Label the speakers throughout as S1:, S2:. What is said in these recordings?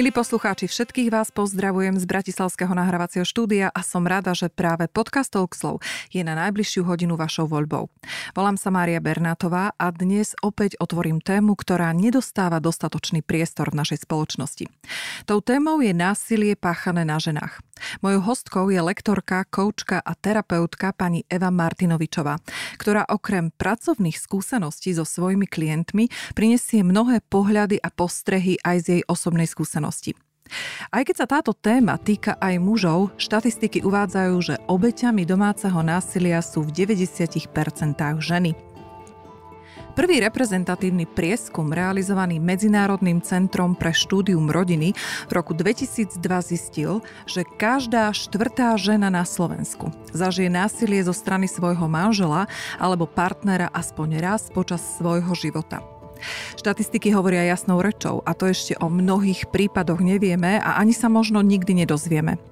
S1: Milí poslucháči, všetkých vás pozdravujem z Bratislavského nahrávacieho štúdia a som rada, že práve podcast Talkslov je na najbližšiu hodinu vašou voľbou. Volám sa Mária Bernátová a dnes opäť otvorím tému, ktorá nedostáva dostatočný priestor v našej spoločnosti. Tou témou je násilie páchané na ženách. Mojou hostkou je lektorka, koučka a terapeutka pani Eva Martinovičová, ktorá okrem pracovných skúseností so svojimi klientmi prinesie mnohé pohľady a postrehy aj z jej osobnej skúsenosti. Aj keď sa táto téma týka aj mužov, štatistiky uvádzajú, že obeťami domáceho násilia sú v 90% ženy. Prvý reprezentatívny prieskum realizovaný Medzinárodným centrom pre štúdium rodiny v roku 2002 zistil, že každá štvrtá žena na Slovensku zažije násilie zo strany svojho manžela alebo partnera aspoň raz počas svojho života. Štatistiky hovoria jasnou rečou a to ešte o mnohých prípadoch nevieme a ani sa možno nikdy nedozvieme.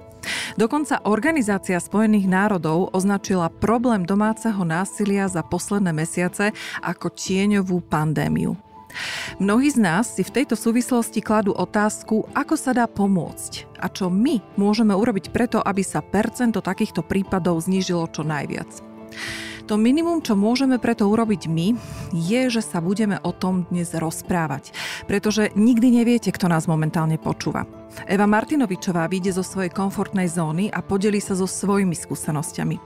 S1: Dokonca Organizácia spojených národov označila problém domáceho násilia za posledné mesiace ako tieňovú pandémiu. Mnohí z nás si v tejto súvislosti kladú otázku, ako sa dá pomôcť a čo my môžeme urobiť preto, aby sa percento takýchto prípadov znížilo čo najviac. To minimum, čo môžeme preto urobiť my, je, že sa budeme o tom dnes rozprávať. Pretože nikdy neviete, kto nás momentálne počúva. Eva Martinovičová vyjde zo svojej komfortnej zóny a podelí sa so svojimi skúsenosťami.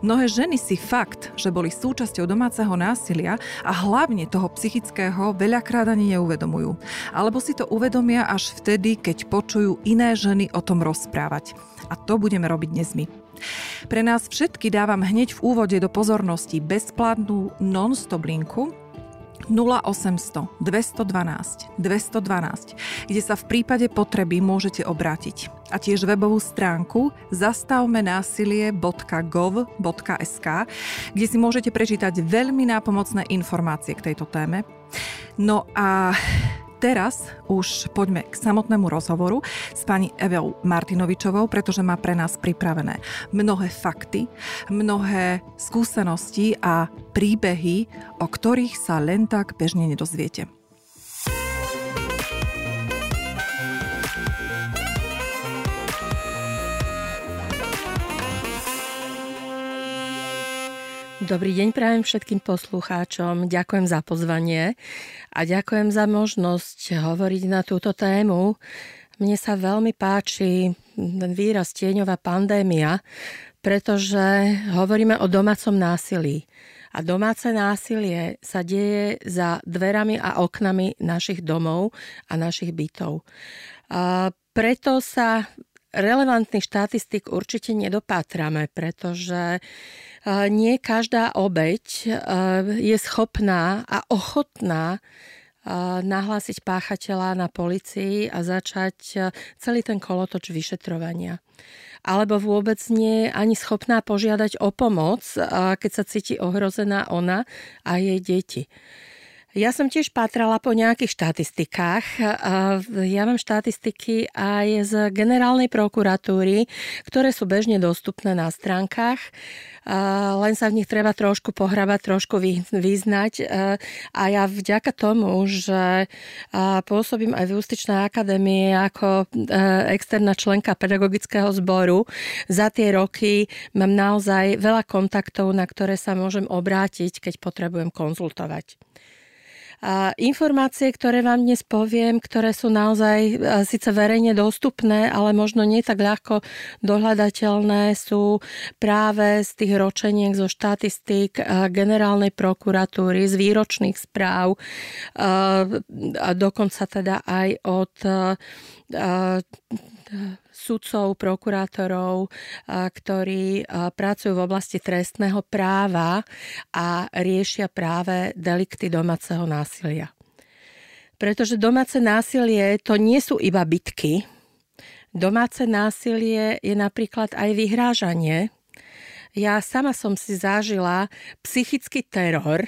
S1: Mnohé ženy si fakt, že boli súčasťou domáceho násilia a hlavne toho psychického veľakrát ani neuvedomujú. Alebo si to uvedomia až vtedy, keď počujú iné ženy o tom rozprávať. A to budeme robiť dnes my. Pre nás všetky dávam hneď v úvode do pozornosti bezplatnú non-stop linku 0800 212 212, kde sa v prípade potreby môžete obrátiť. A tiež webovú stránku zastavmenásilie.gov.sk, kde si môžete prečítať veľmi nápomocné informácie k tejto téme. No a teraz už poďme k samotnému rozhovoru s pani Evou Martinovičovou, pretože má pre nás pripravené mnohé fakty, mnohé skúsenosti a príbehy, o ktorých sa len tak bežne nedozviete.
S2: Dobrý deň prajem všetkým poslucháčom. Ďakujem za pozvanie a ďakujem za možnosť hovoriť na túto tému. Mne sa veľmi páči ten výraz tieňová pandémia, pretože hovoríme o domácom násilí. A domáce násilie sa deje za dverami a oknami našich domov a našich bytov. A preto sa relevantných štatistik určite nedopátrame, pretože nie každá obeď je schopná a ochotná nahlásiť páchateľa na policii a začať celý ten kolotoč vyšetrovania. Alebo vôbec nie je ani schopná požiadať o pomoc, keď sa cíti ohrozená ona a jej deti. Ja som tiež patrala po nejakých štatistikách. Ja mám štatistiky aj z generálnej prokuratúry, ktoré sú bežne dostupné na stránkach. Len sa v nich treba trošku pohrabať, trošku vyznať. A ja vďaka tomu, že pôsobím aj v Ústičnej akadémie ako externá členka pedagogického zboru, za tie roky mám naozaj veľa kontaktov, na ktoré sa môžem obrátiť, keď potrebujem konzultovať. Informácie, ktoré vám dnes poviem, ktoré sú naozaj síce verejne dostupné, ale možno nie tak ľahko dohľadateľné, sú práve z tých ročeniek zo štatistík generálnej prokuratúry, z výročných správ a dokonca teda aj od sudcov, prokurátorov, ktorí pracujú v oblasti trestného práva a riešia práve delikty domáceho násilia. Pretože domáce násilie to nie sú iba bitky. Domáce násilie je napríklad aj vyhrážanie. Ja sama som si zažila psychický teror,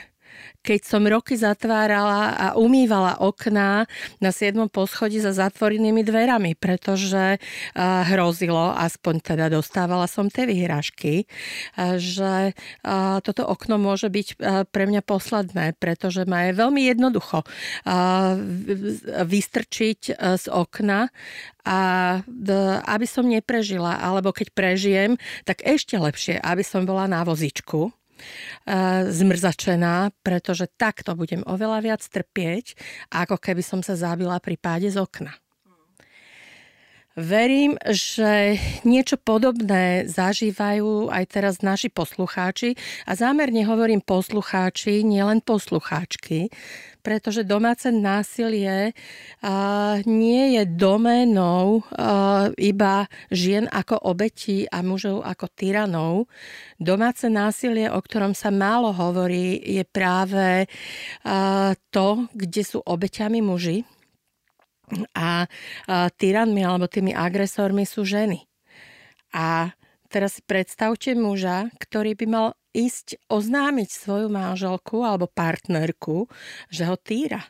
S2: keď som roky zatvárala a umývala okná na 7. poschodí za zatvorenými dverami, pretože hrozilo, aspoň teda dostávala som tie vyhrážky, že toto okno môže byť pre mňa posledné, pretože ma je veľmi jednoducho vystrčiť z okna a aby som neprežila, alebo keď prežijem, tak ešte lepšie, aby som bola na vozičku zmrzačená, pretože takto budem oveľa viac trpieť, ako keby som sa zabila pri páde z okna. Verím, že niečo podobné zažívajú aj teraz naši poslucháči a zámerne hovorím poslucháči, nielen poslucháčky, pretože domáce násilie nie je doménou iba žien ako obetí a mužov ako tyranov. Domáce násilie, o ktorom sa málo hovorí, je práve to, kde sú obeťami muži a tyranmi alebo tými agresormi sú ženy. A teraz si predstavte muža, ktorý by mal ísť oznámiť svoju manželku alebo partnerku, že ho týra.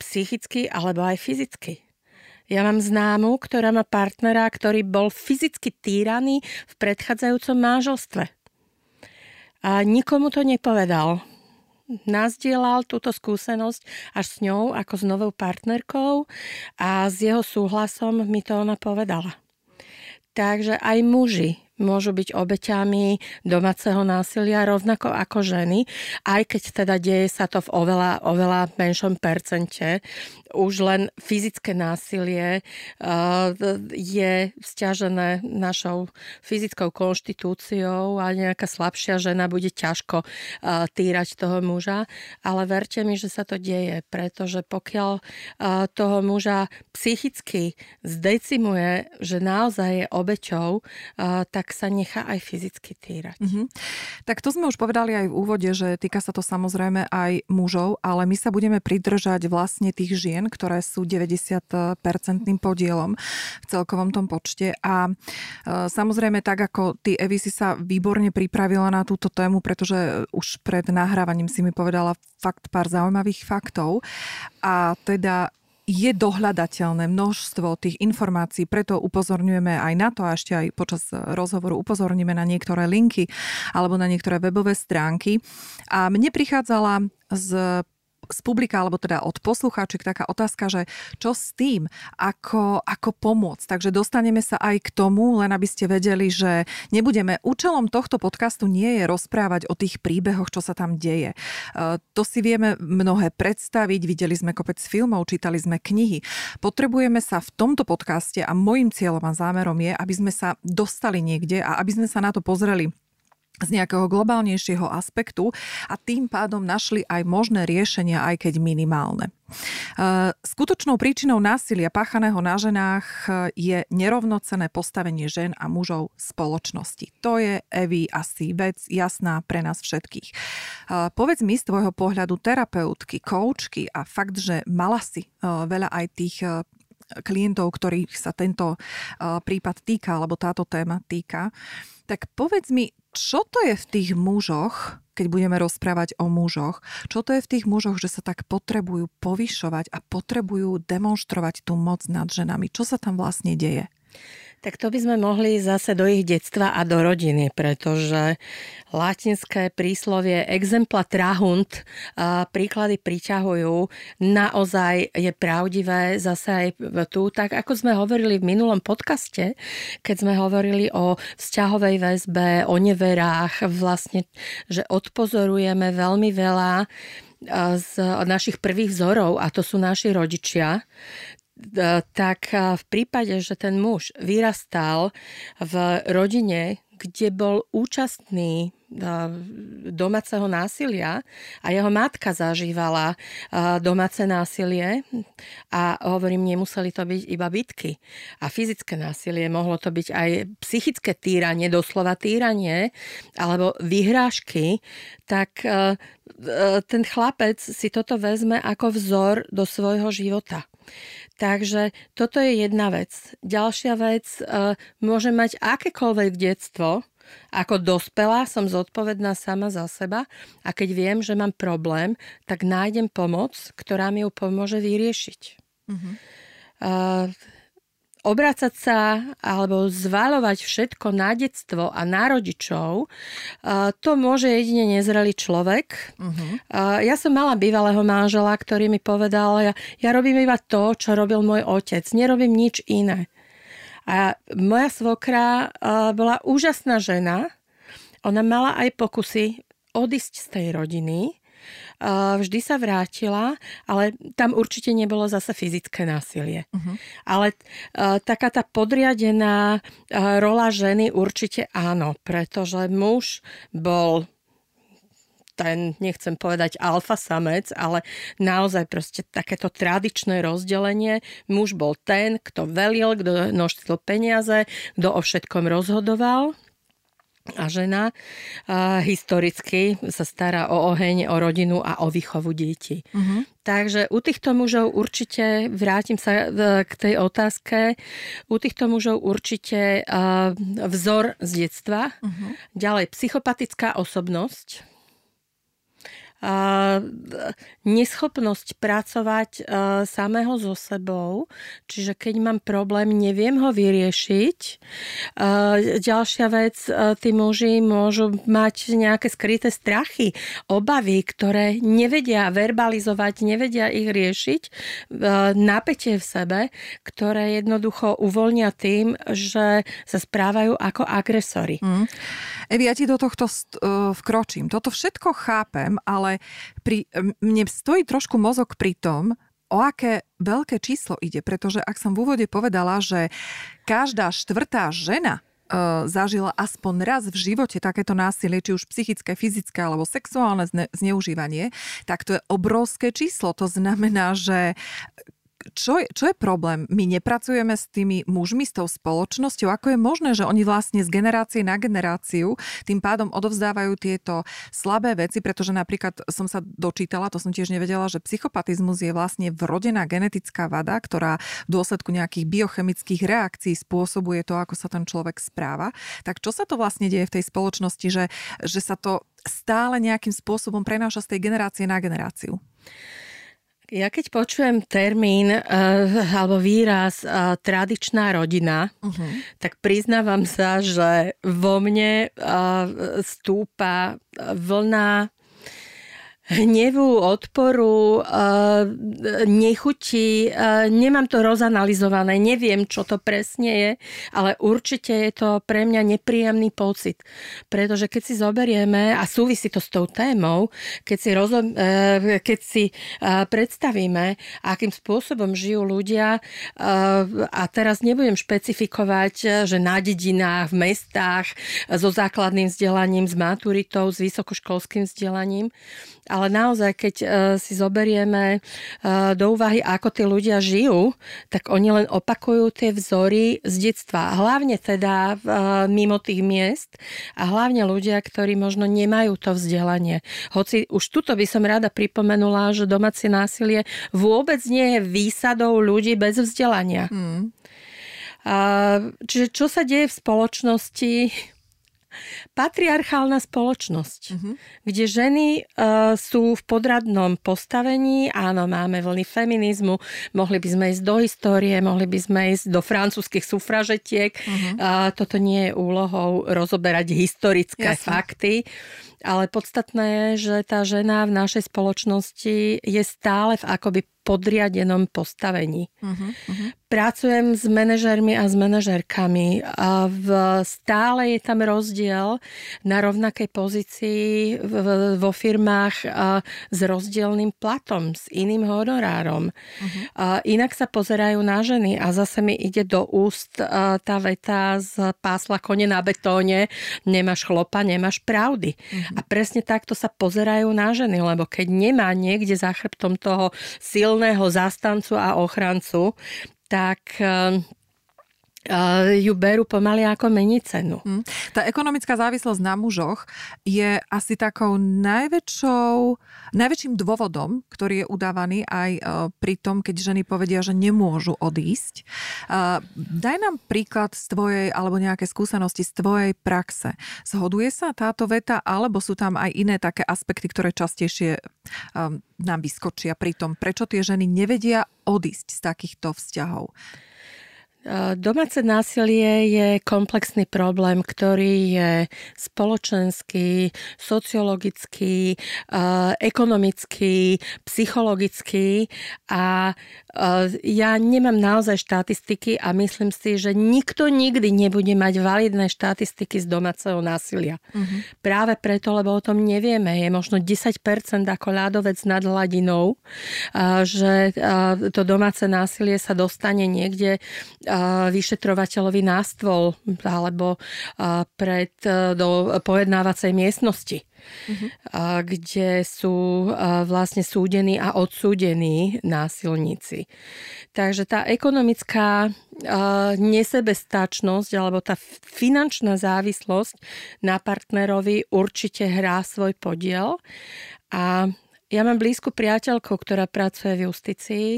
S2: Psychicky alebo aj fyzicky. Ja mám známu, ktorá má partnera, ktorý bol fyzicky týraný v predchádzajúcom manželstve. A nikomu to nepovedal. Nazdielal túto skúsenosť až s ňou ako s novou partnerkou a s jeho súhlasom mi to ona povedala. Takže aj muži môžu byť obeťami domáceho násilia rovnako ako ženy, aj keď teda deje sa to v oveľa, oveľa menšom percente. Už len fyzické násilie eh, je stiažené našou fyzickou konštitúciou a nejaká slabšia žena bude ťažko eh, týrať toho muža, ale verte mi, že sa to deje, pretože pokiaľ eh, toho muža psychicky zdecimuje, že naozaj je obeťou, tak tak sa nechá aj fyzicky týrať. Mm-hmm.
S1: Tak to sme už povedali aj v úvode, že týka sa to samozrejme aj mužov, ale my sa budeme pridržať vlastne tých žien, ktoré sú 90-percentným podielom v celkovom tom počte. A e, samozrejme tak, ako ty, Evi, si sa výborne pripravila na túto tému, pretože už pred nahrávaním si mi povedala fakt pár zaujímavých faktov. A teda je dohľadateľné množstvo tých informácií, preto upozorňujeme aj na to a ešte aj počas rozhovoru upozorníme na niektoré linky alebo na niektoré webové stránky. A mne prichádzala z z publika, alebo teda od poslucháčiek taká otázka, že čo s tým, ako, ako pomôcť. Takže dostaneme sa aj k tomu, len aby ste vedeli, že nebudeme, účelom tohto podcastu nie je rozprávať o tých príbehoch, čo sa tam deje. E, to si vieme mnohé predstaviť, videli sme kopec filmov, čítali sme knihy. Potrebujeme sa v tomto podcaste a môjim cieľom a zámerom je, aby sme sa dostali niekde a aby sme sa na to pozreli z nejakého globálnejšieho aspektu a tým pádom našli aj možné riešenia, aj keď minimálne. E, skutočnou príčinou násilia páchaného na ženách je nerovnocené postavenie žen a mužov v spoločnosti. To je, Evi, asi vec jasná pre nás všetkých. E, povedz mi z tvojho pohľadu terapeutky, koučky a fakt, že mala si e, veľa aj tých klientov, ktorých sa tento prípad týka, alebo táto téma týka. Tak povedz mi, čo to je v tých mužoch, keď budeme rozprávať o mužoch, čo to je v tých mužoch, že sa tak potrebujú povyšovať a potrebujú demonstrovať tú moc nad ženami? Čo sa tam vlastne deje?
S2: Tak to by sme mohli zase do ich detstva a do rodiny, pretože latinské príslovie exempla trahunt príklady priťahujú. Naozaj je pravdivé zase aj tu, tak ako sme hovorili v minulom podcaste, keď sme hovorili o vzťahovej väzbe, o neverách, vlastne, že odpozorujeme veľmi veľa z našich prvých vzorov, a to sú naši rodičia, tak v prípade, že ten muž vyrastal v rodine, kde bol účastný domáceho násilia a jeho matka zažívala domáce násilie a hovorím, nemuseli to byť iba bitky a fyzické násilie, mohlo to byť aj psychické týranie, doslova týranie alebo vyhrážky, tak ten chlapec si toto vezme ako vzor do svojho života. Takže toto je jedna vec. Ďalšia vec, e, môže mať akékoľvek detstvo, Ako dospelá som zodpovedná sama za seba a keď viem, že mám problém, tak nájdem pomoc, ktorá mi ju pomôže vyriešiť. Uh-huh. Uh, obrácať sa alebo zvalovať všetko na detstvo a na rodičov, to môže jedine nezrelý človek. Uh-huh. Ja som mala bývalého manžela, ktorý mi povedal, ja, ja robím iba to, čo robil môj otec, nerobím nič iné. A moja svokra bola úžasná žena, ona mala aj pokusy odísť z tej rodiny, vždy sa vrátila, ale tam určite nebolo zase fyzické násilie. Uh-huh. Ale taká tá podriadená rola ženy určite áno, pretože muž bol ten, nechcem povedať alfa samec, ale naozaj proste takéto tradičné rozdelenie. Muž bol ten, kto velil, kto noštil peniaze, kto o všetkom rozhodoval a žena a historicky sa stará o oheň, o rodinu a o výchovu detí. Uh-huh. Takže u týchto mužov určite, vrátim sa k tej otázke, u týchto mužov určite vzor z detstva, uh-huh. ďalej psychopatická osobnosť, neschopnosť pracovať samého so sebou, čiže keď mám problém, neviem ho vyriešiť. Ďalšia vec, tí muži môžu mať nejaké skryté strachy, obavy, ktoré nevedia verbalizovať, nevedia ich riešiť, napätie v sebe, ktoré jednoducho uvoľnia tým, že sa správajú ako agresori. Mm.
S1: Evi, ja ti do tohto vkročím. Toto všetko chápem, ale pri, mne stojí trošku mozog pri tom, o aké veľké číslo ide, pretože ak som v úvode povedala, že každá štvrtá žena e, zažila aspoň raz v živote takéto násilie, či už psychické, fyzické alebo sexuálne zne, zneužívanie, tak to je obrovské číslo. To znamená, že čo je, čo je problém? My nepracujeme s tými mužmi, s tou spoločnosťou? Ako je možné, že oni vlastne z generácie na generáciu tým pádom odovzdávajú tieto slabé veci? Pretože napríklad som sa dočítala, to som tiež nevedela, že psychopatizmus je vlastne vrodená genetická vada, ktorá v dôsledku nejakých biochemických reakcií spôsobuje to, ako sa ten človek správa. Tak čo sa to vlastne deje v tej spoločnosti, že, že sa to stále nejakým spôsobom prenáša z tej generácie na generáciu?
S2: Ja keď počujem termín uh, alebo výraz uh, tradičná rodina, uh-huh. tak priznávam sa, že vo mne uh, stúpa vlna hnevu, odporu, eh, nechutí. Eh, nemám to rozanalizované, neviem, čo to presne je, ale určite je to pre mňa nepríjemný pocit. Pretože keď si zoberieme, a súvisí to s tou témou, keď si, rozum, eh, keď si predstavíme, akým spôsobom žijú ľudia, a teraz nebudem špecifikovať, že na dedinách, v mestách, so základným vzdelaním, s maturitou, s vysokoškolským vzdelaním, ale naozaj, keď uh, si zoberieme uh, do úvahy, ako tí ľudia žijú, tak oni len opakujú tie vzory z detstva. Hlavne teda uh, mimo tých miest a hlavne ľudia, ktorí možno nemajú to vzdelanie. Hoci už tuto by som rada pripomenula, že domáce násilie vôbec nie je výsadou ľudí bez vzdelania. Hmm. Čiže čo sa deje v spoločnosti, patriarchálna spoločnosť, uh-huh. kde ženy uh, sú v podradnom postavení. Áno, máme vlny feminizmu, mohli by sme ísť do histórie, mohli by sme ísť do francúzskych sufražetiek. Uh-huh. Uh, toto nie je úlohou rozoberať historické Jasne. fakty ale podstatné je, že tá žena v našej spoločnosti je stále v akoby podriadenom postavení. Uh-huh, uh-huh. Pracujem s manažermi a s manažerkami a v, stále je tam rozdiel na rovnakej pozícii v, vo firmách a, s rozdielným platom, s iným honorárom. Uh-huh. A, inak sa pozerajú na ženy a zase mi ide do úst a, tá veta z pásla kone na betóne, nemáš chlopa, nemáš pravdy. Uh-huh. A presne takto sa pozerajú na ženy, lebo keď nemá niekde za chrbtom toho sil silného zástancu a ochrancu, tak eh, ju berú pomaly ako mení cenu. Hmm.
S1: Tá ekonomická závislosť na mužoch je asi takou najväčšou, najväčším dôvodom, ktorý je udávaný aj e, pri tom, keď ženy povedia, že nemôžu odísť. E, daj nám príklad z tvojej, alebo nejaké skúsenosti z tvojej praxe. Zhoduje sa táto veta, alebo sú tam aj iné také aspekty, ktoré častejšie nám vyskočia pri tom, prečo tie ženy nevedia odísť z takýchto vzťahov?
S2: Domáce násilie je komplexný problém, ktorý je spoločenský, sociologický, ekonomický, psychologický a ja nemám naozaj štatistiky a myslím si, že nikto nikdy nebude mať validné štatistiky z domáceho násilia. Uh-huh. Práve preto, lebo o tom nevieme. Je možno 10% ako ľadovec nad hladinou, že to domáce násilie sa dostane niekde vyšetrovateľovi na stôl alebo pred, e, do pojednávacej miestnosti. Uh-huh. kde sú vlastne súdení a odsúdení násilníci. Takže tá ekonomická nesebestačnosť alebo tá finančná závislosť na partnerovi určite hrá svoj podiel a ja mám blízku priateľku, ktorá pracuje v justícii.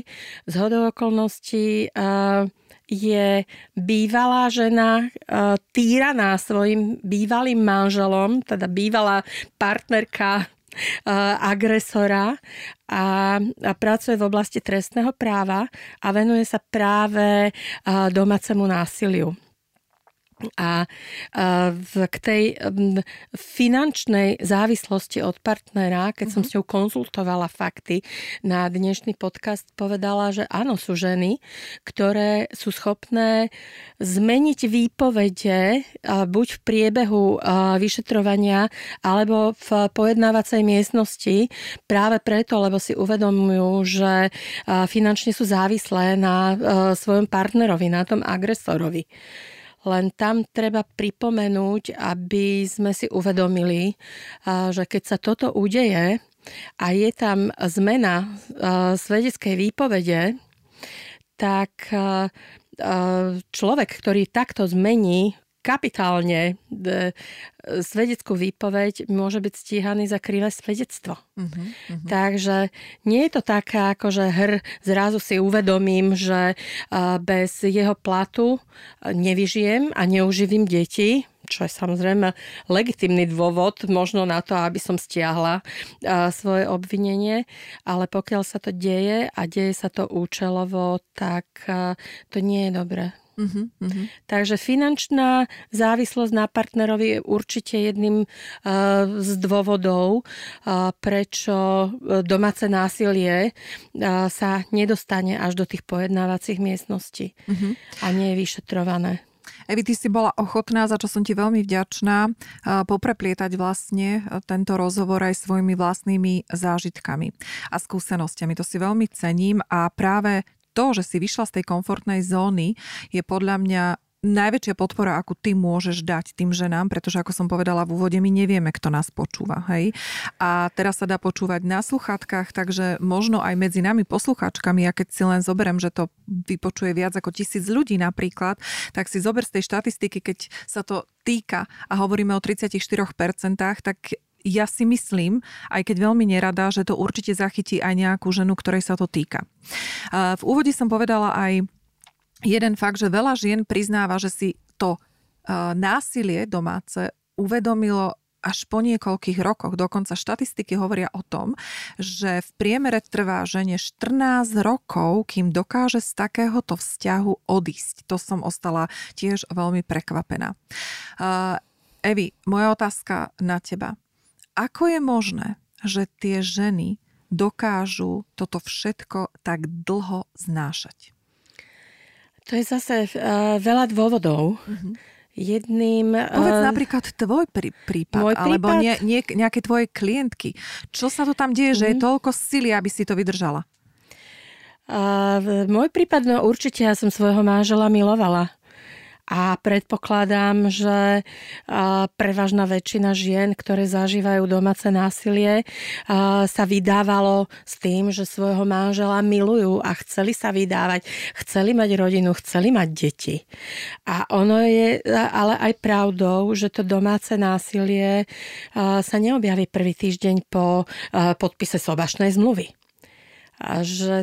S2: Z hodou okolností uh, je bývalá žena e, týraná svojim bývalým manželom, teda bývalá partnerka e, agresora a, a pracuje v oblasti trestného práva a venuje sa práve e, domácemu násiliu. A k tej finančnej závislosti od partnera, keď som mhm. s ňou konzultovala fakty na dnešný podcast, povedala, že áno, sú ženy, ktoré sú schopné zmeniť výpovede buď v priebehu vyšetrovania alebo v pojednávacej miestnosti práve preto, lebo si uvedomujú, že finančne sú závislé na svojom partnerovi, na tom agresorovi. Len tam treba pripomenúť, aby sme si uvedomili, že keď sa toto udeje a je tam zmena svedeckej výpovede, tak človek, ktorý takto zmení kapitálne e, svedeckú výpoveď môže byť stíhaný za krivé svedectvo. Uh-huh, uh-huh. Takže nie je to taká, ako že hr zrazu si uvedomím, že bez jeho platu nevyžijem a neuživím deti, čo je samozrejme legitimný dôvod možno na to, aby som stiahla svoje obvinenie, ale pokiaľ sa to deje a deje sa to účelovo, tak to nie je dobré. Uh-huh, uh-huh. Takže finančná závislosť na partnerovi je určite jedným uh, z dôvodov, uh, prečo domáce násilie uh, sa nedostane až do tých pojednávacích miestností uh-huh. a nie je vyšetrované.
S1: Evi, ty si bola ochotná, za čo som ti veľmi vďačná, popreplietať vlastne tento rozhovor aj svojimi vlastnými zážitkami a skúsenostiami. To si veľmi cením a práve to, že si vyšla z tej komfortnej zóny, je podľa mňa najväčšia podpora, akú ty môžeš dať tým ženám, pretože ako som povedala v úvode, my nevieme, kto nás počúva. Hej? A teraz sa dá počúvať na sluchátkach, takže možno aj medzi nami poslucháčkami, ja keď si len zoberiem, že to vypočuje viac ako tisíc ľudí napríklad, tak si zober z tej štatistiky, keď sa to týka a hovoríme o 34%, tak ja si myslím, aj keď veľmi nerada, že to určite zachytí aj nejakú ženu, ktorej sa to týka. V úvode som povedala aj jeden fakt, že veľa žien priznáva, že si to násilie domáce uvedomilo až po niekoľkých rokoch. Dokonca štatistiky hovoria o tom, že v priemere trvá žene 14 rokov, kým dokáže z takéhoto vzťahu odísť. To som ostala tiež veľmi prekvapená. Uh, Evi, moja otázka na teba. Ako je možné, že tie ženy dokážu toto všetko tak dlho znášať?
S2: To je zase uh, veľa dôvodov. Uh-huh. Jedným...
S1: Povedz uh, napríklad tvoj prí, prípad, môj alebo prípad? Nie, nie, nejaké tvoje klientky. Čo sa to tam deje, uh-huh. že je mhm. toľko sily, aby si to vydržala?
S2: Uh, môj prípad, no určite ja som svojho manžela milovala. A predpokladám, že prevažná väčšina žien, ktoré zažívajú domáce násilie, sa vydávalo s tým, že svojho manžela milujú a chceli sa vydávať, chceli mať rodinu, chceli mať deti. A ono je ale aj pravdou, že to domáce násilie sa neobjaví prvý týždeň po podpise sobašnej zmluvy. A že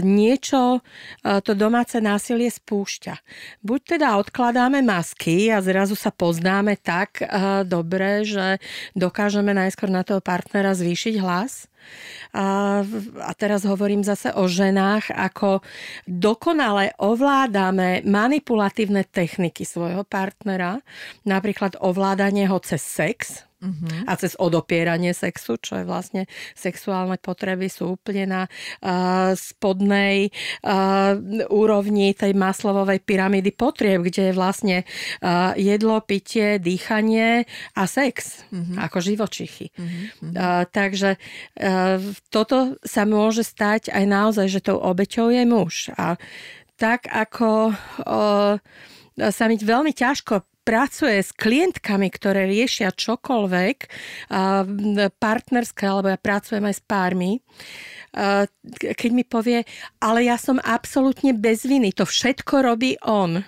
S2: niečo e, to domáce násilie spúšťa. Buď teda odkladáme masky a zrazu sa poznáme tak e, dobre, že dokážeme najskôr na toho partnera zvýšiť hlas, a teraz hovorím zase o ženách, ako dokonale ovládame manipulatívne techniky svojho partnera, napríklad ovládanie ho cez sex, Uh-huh. A cez odopieranie sexu, čo je vlastne sexuálne potreby sú úplne na uh, spodnej uh, úrovni tej maslovovej pyramídy potrieb, kde je vlastne uh, jedlo, pitie, dýchanie a sex, uh-huh. ako živočichy. Uh-huh. Uh, takže uh, toto sa môže stať aj naozaj, že tou obeťou je muž. A tak ako uh, sa mi veľmi ťažko pracuje s klientkami, ktoré riešia čokoľvek, partnerské, alebo ja pracujem aj s pármi, keď mi povie, ale ja som absolútne bez viny, to všetko robí on.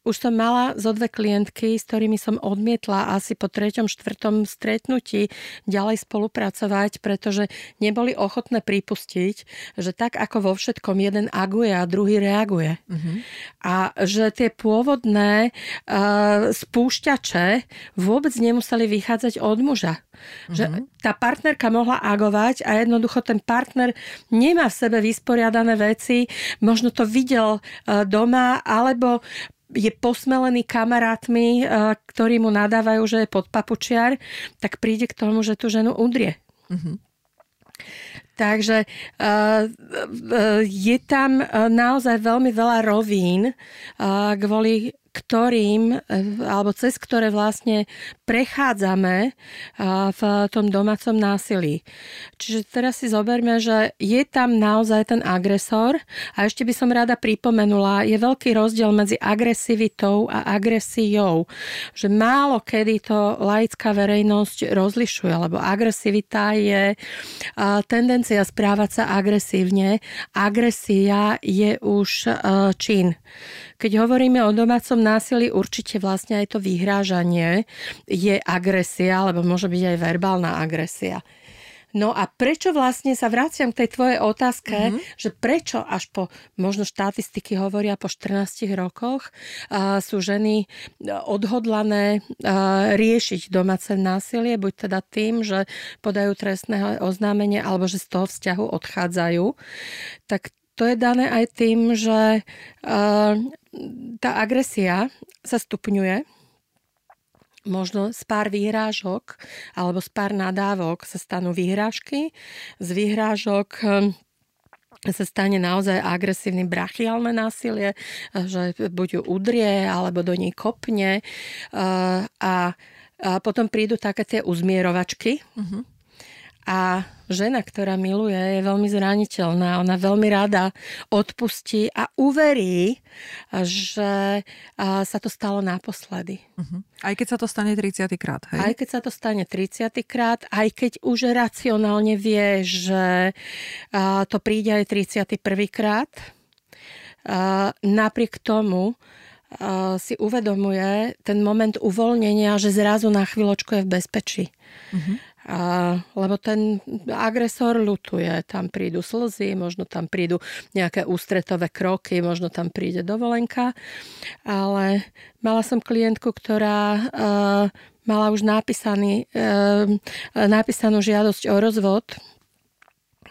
S2: Už som mala zo dve klientky, s ktorými som odmietla asi po treťom, štvrtom stretnutí ďalej spolupracovať, pretože neboli ochotné pripustiť, že tak ako vo všetkom jeden aguje a druhý reaguje. Uh-huh. A že tie pôvodné uh, spúšťače vôbec nemuseli vychádzať od muža. Uh-huh. Že mhm. tá partnerka mohla agovať a jednoducho ten partner nemá v sebe vysporiadané veci, možno to videl uh, doma, alebo je posmelený kamarátmi, eh, ktorí mu nadávajú, že je podpapučiar, tak príde k tomu, že tú ženu udrie. Mm-hmm. Takže uh, je tam naozaj veľmi veľa rovín, kvôli ktorým, eh, alebo cez ktoré vlastne prechádzame eh, v tom domácom násilí. Čiže teraz si zoberme, že je tam naozaj ten agresor a ešte by som rada pripomenula, je veľký rozdiel medzi agresivitou a agresiou. Že málo kedy to laická verejnosť rozlišuje, lebo agresivita je eh, tendencia správať sa agresívne. Agresia je už čin. Keď hovoríme o domácom násilí, určite vlastne aj to vyhrážanie je agresia, alebo môže byť aj verbálna agresia. No a prečo vlastne sa vraciam k tej tvojej otázke, mm-hmm. že prečo až po, možno štatistiky hovoria po 14 rokoch, uh, sú ženy odhodlané uh, riešiť domáce násilie, buď teda tým, že podajú trestné oznámenie, alebo že z toho vzťahu odchádzajú, tak to je dané aj tým, že uh, tá agresia sa stupňuje. Možno z pár výhrážok alebo z pár nadávok sa stanú výhrážky. Z výhrážok um, sa stane naozaj agresívne brachiálne násilie, že buď ju udrie, alebo do nej kopne. Uh, a, a potom prídu také tie uzmierovačky. Uh-huh a žena, ktorá miluje, je veľmi zraniteľná. Ona veľmi rada odpustí a uverí, že sa to stalo naposledy. Uh-huh.
S1: Aj keď sa to stane 30 krát, hej?
S2: Aj keď sa to stane 30 krát, aj keď už racionálne vie, že to príde aj 31 krát, napriek tomu si uvedomuje ten moment uvoľnenia, že zrazu na chvíľočku je v bezpečí. Uh-huh. A, lebo ten agresor lutuje, tam prídu slzy, možno tam prídu nejaké ústretové kroky, možno tam príde dovolenka, ale mala som klientku, ktorá uh, mala už napísaný, uh, napísanú žiadosť o rozvod.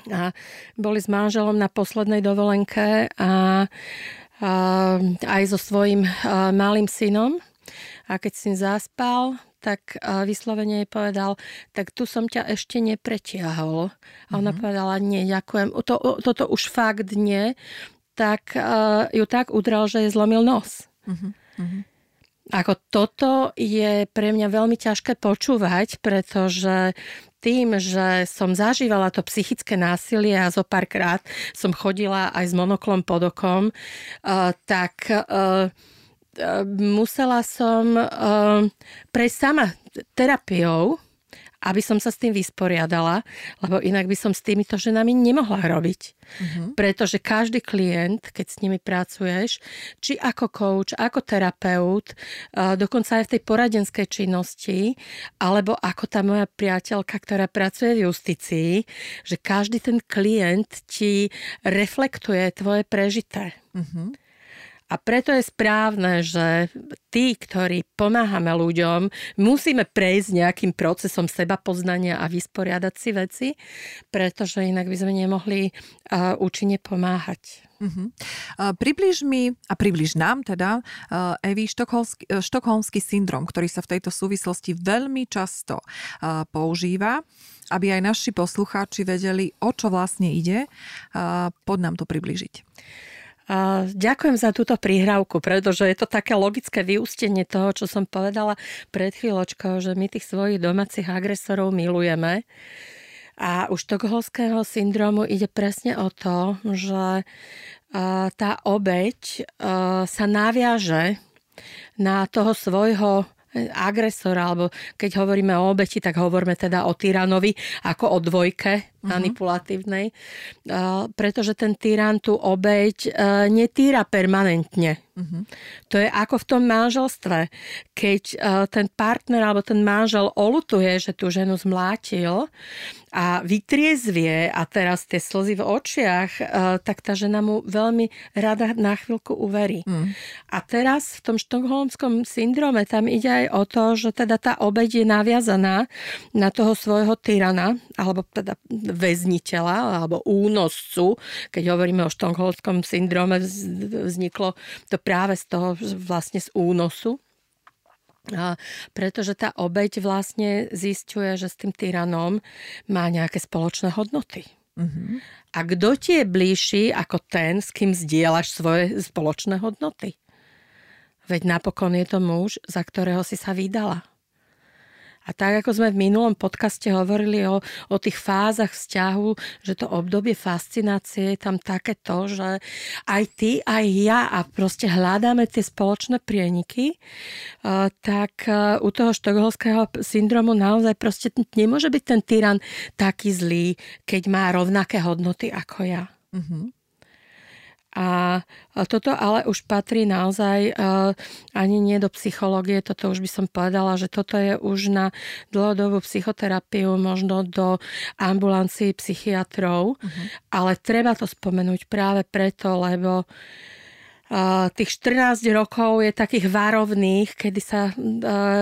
S2: A boli s manželom na poslednej dovolenke a, a aj so svojím malým synom. A keď si zaspal, tak vyslovene jej povedal, tak tu som ťa ešte nepretiahol. A ona mm-hmm. povedala, nie, ďakujem, to, toto už fakt nie. Tak uh, ju tak udrel, že je zlomil nos. Mm-hmm. Ako toto je pre mňa veľmi ťažké počúvať, pretože tým, že som zažívala to psychické násilie a zo párkrát som chodila aj s monoklom pod okom, uh, tak uh, musela som uh, prejsť sama terapiou, aby som sa s tým vysporiadala, lebo inak by som s týmito ženami nemohla robiť. Uh-huh. Pretože každý klient, keď s nimi pracuješ, či ako coach, ako terapeut, dokonca aj v tej poradenskej činnosti, alebo ako tá moja priateľka, ktorá pracuje v justícii, že každý ten klient ti reflektuje tvoje prežité. Uh-huh. A preto je správne, že tí, ktorí pomáhame ľuďom, musíme prejsť nejakým procesom seba poznania a vysporiadať si veci, pretože inak by sme nemohli uh, účinne pomáhať. Uh-huh.
S1: Uh, približ mi, a približ nám teda, uh, Evi, uh, štokholmský syndrom, ktorý sa v tejto súvislosti veľmi často uh, používa, aby aj naši poslucháči vedeli, o čo vlastne ide. Uh, pod nám to približiť.
S2: Ďakujem za túto prihrávku, pretože je to také logické vyústenie toho, čo som povedala pred chvíľočkou, že my tých svojich domácich agresorov milujeme. A u štokholského syndromu ide presne o to, že tá obeď sa naviaže na toho svojho agresora, alebo keď hovoríme o obeti, tak hovoríme teda o tyranovi ako o dvojke. Manipulatívnej, uh, pretože ten tyran tú obeď uh, netýra permanentne. Uh-huh. To je ako v tom manželstve. Keď uh, ten partner alebo ten manžel olutuje, že tú ženu zmlátil a vytriezvie a teraz tie slzy v očiach, uh, tak tá žena mu veľmi rada na chvíľku uverí. Uh-huh. A teraz v tom štokholmskom syndrome tam ide aj o to, že teda tá obeď je naviazaná na toho svojho tyrana, alebo teda väzniteľa alebo únoscu, keď hovoríme o štokholmskom syndróme, vzniklo to práve z toho vlastne z únosu. A pretože tá obeď vlastne zistuje, že s tým tyranom má nejaké spoločné hodnoty. Mm-hmm. A kto ti je bližší ako ten, s kým zdieľaš svoje spoločné hodnoty? Veď napokon je to muž, za ktorého si sa vydala. A tak, ako sme v minulom podcaste hovorili o, o tých fázach vzťahu, že to obdobie fascinácie je tam také to, že aj ty, aj ja a proste hľadáme tie spoločné prieniky, tak u toho štokholského syndromu naozaj proste nemôže byť ten tyran taký zlý, keď má rovnaké hodnoty ako ja. Mm-hmm. A toto ale už patrí naozaj ani nie do psychológie, toto už by som povedala, že toto je už na dlhodobú psychoterapiu, možno do ambulancií psychiatrov, uh-huh. ale treba to spomenúť práve preto, lebo uh, tých 14 rokov je takých varovných, kedy sa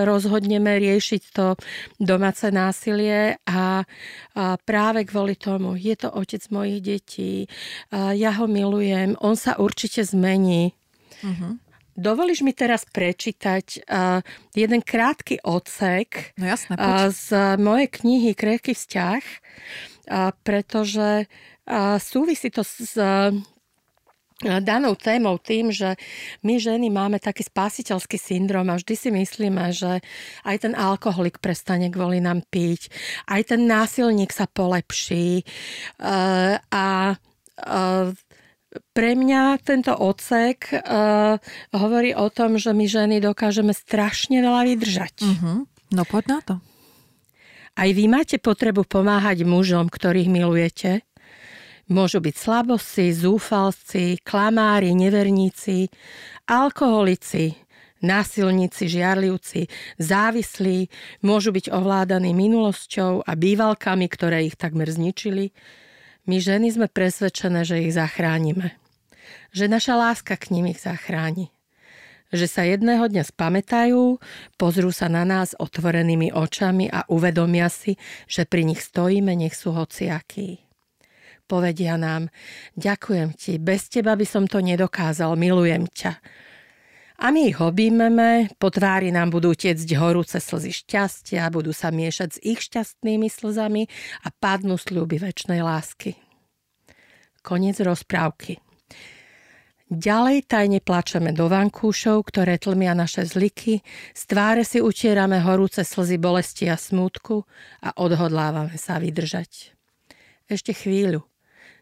S2: rozhodneme riešiť to domáce násilie a práve kvôli tomu je to otec mojich detí, ja ho milujem, on sa určite zmení. Uh-huh. Dovolíš mi teraz prečítať uh, jeden krátky odsek
S1: no jasné,
S2: uh, z mojej knihy Krehký vzťah, uh, pretože uh, súvisí to s danou témou tým, že my ženy máme taký spásiteľský syndrom a vždy si myslíme, že aj ten alkoholik prestane kvôli nám piť, aj ten násilník sa polepší eh, a eh, pre mňa tento odsek uh, hovorí o tom, že my ženy dokážeme strašne veľa vydržať. Uh-huh.
S1: No poď na to.
S2: Aj vy máte potrebu pomáhať mužom, ktorých milujete Môžu byť slabosti, zúfalci, klamári, neverníci, alkoholici, násilníci, žiarlivci, závislí, môžu byť ovládaní minulosťou a bývalkami, ktoré ich takmer zničili. My ženy sme presvedčené, že ich zachránime. Že naša láska k nim ich zachráni. Že sa jedného dňa spamätajú, pozrú sa na nás otvorenými očami a uvedomia si, že pri nich stojíme, nech sú hociakí povedia nám, ďakujem ti, bez teba by som to nedokázal, milujem ťa. A my ich objímeme, po tvári nám budú tiecť horúce slzy šťastia, budú sa miešať s ich šťastnými slzami a padnú sľuby väčšnej lásky. Koniec rozprávky. Ďalej tajne plačeme do vankúšov, ktoré tlmia naše zliky, z tváre si utierame horúce slzy bolesti a smútku a odhodlávame sa vydržať. Ešte chvíľu.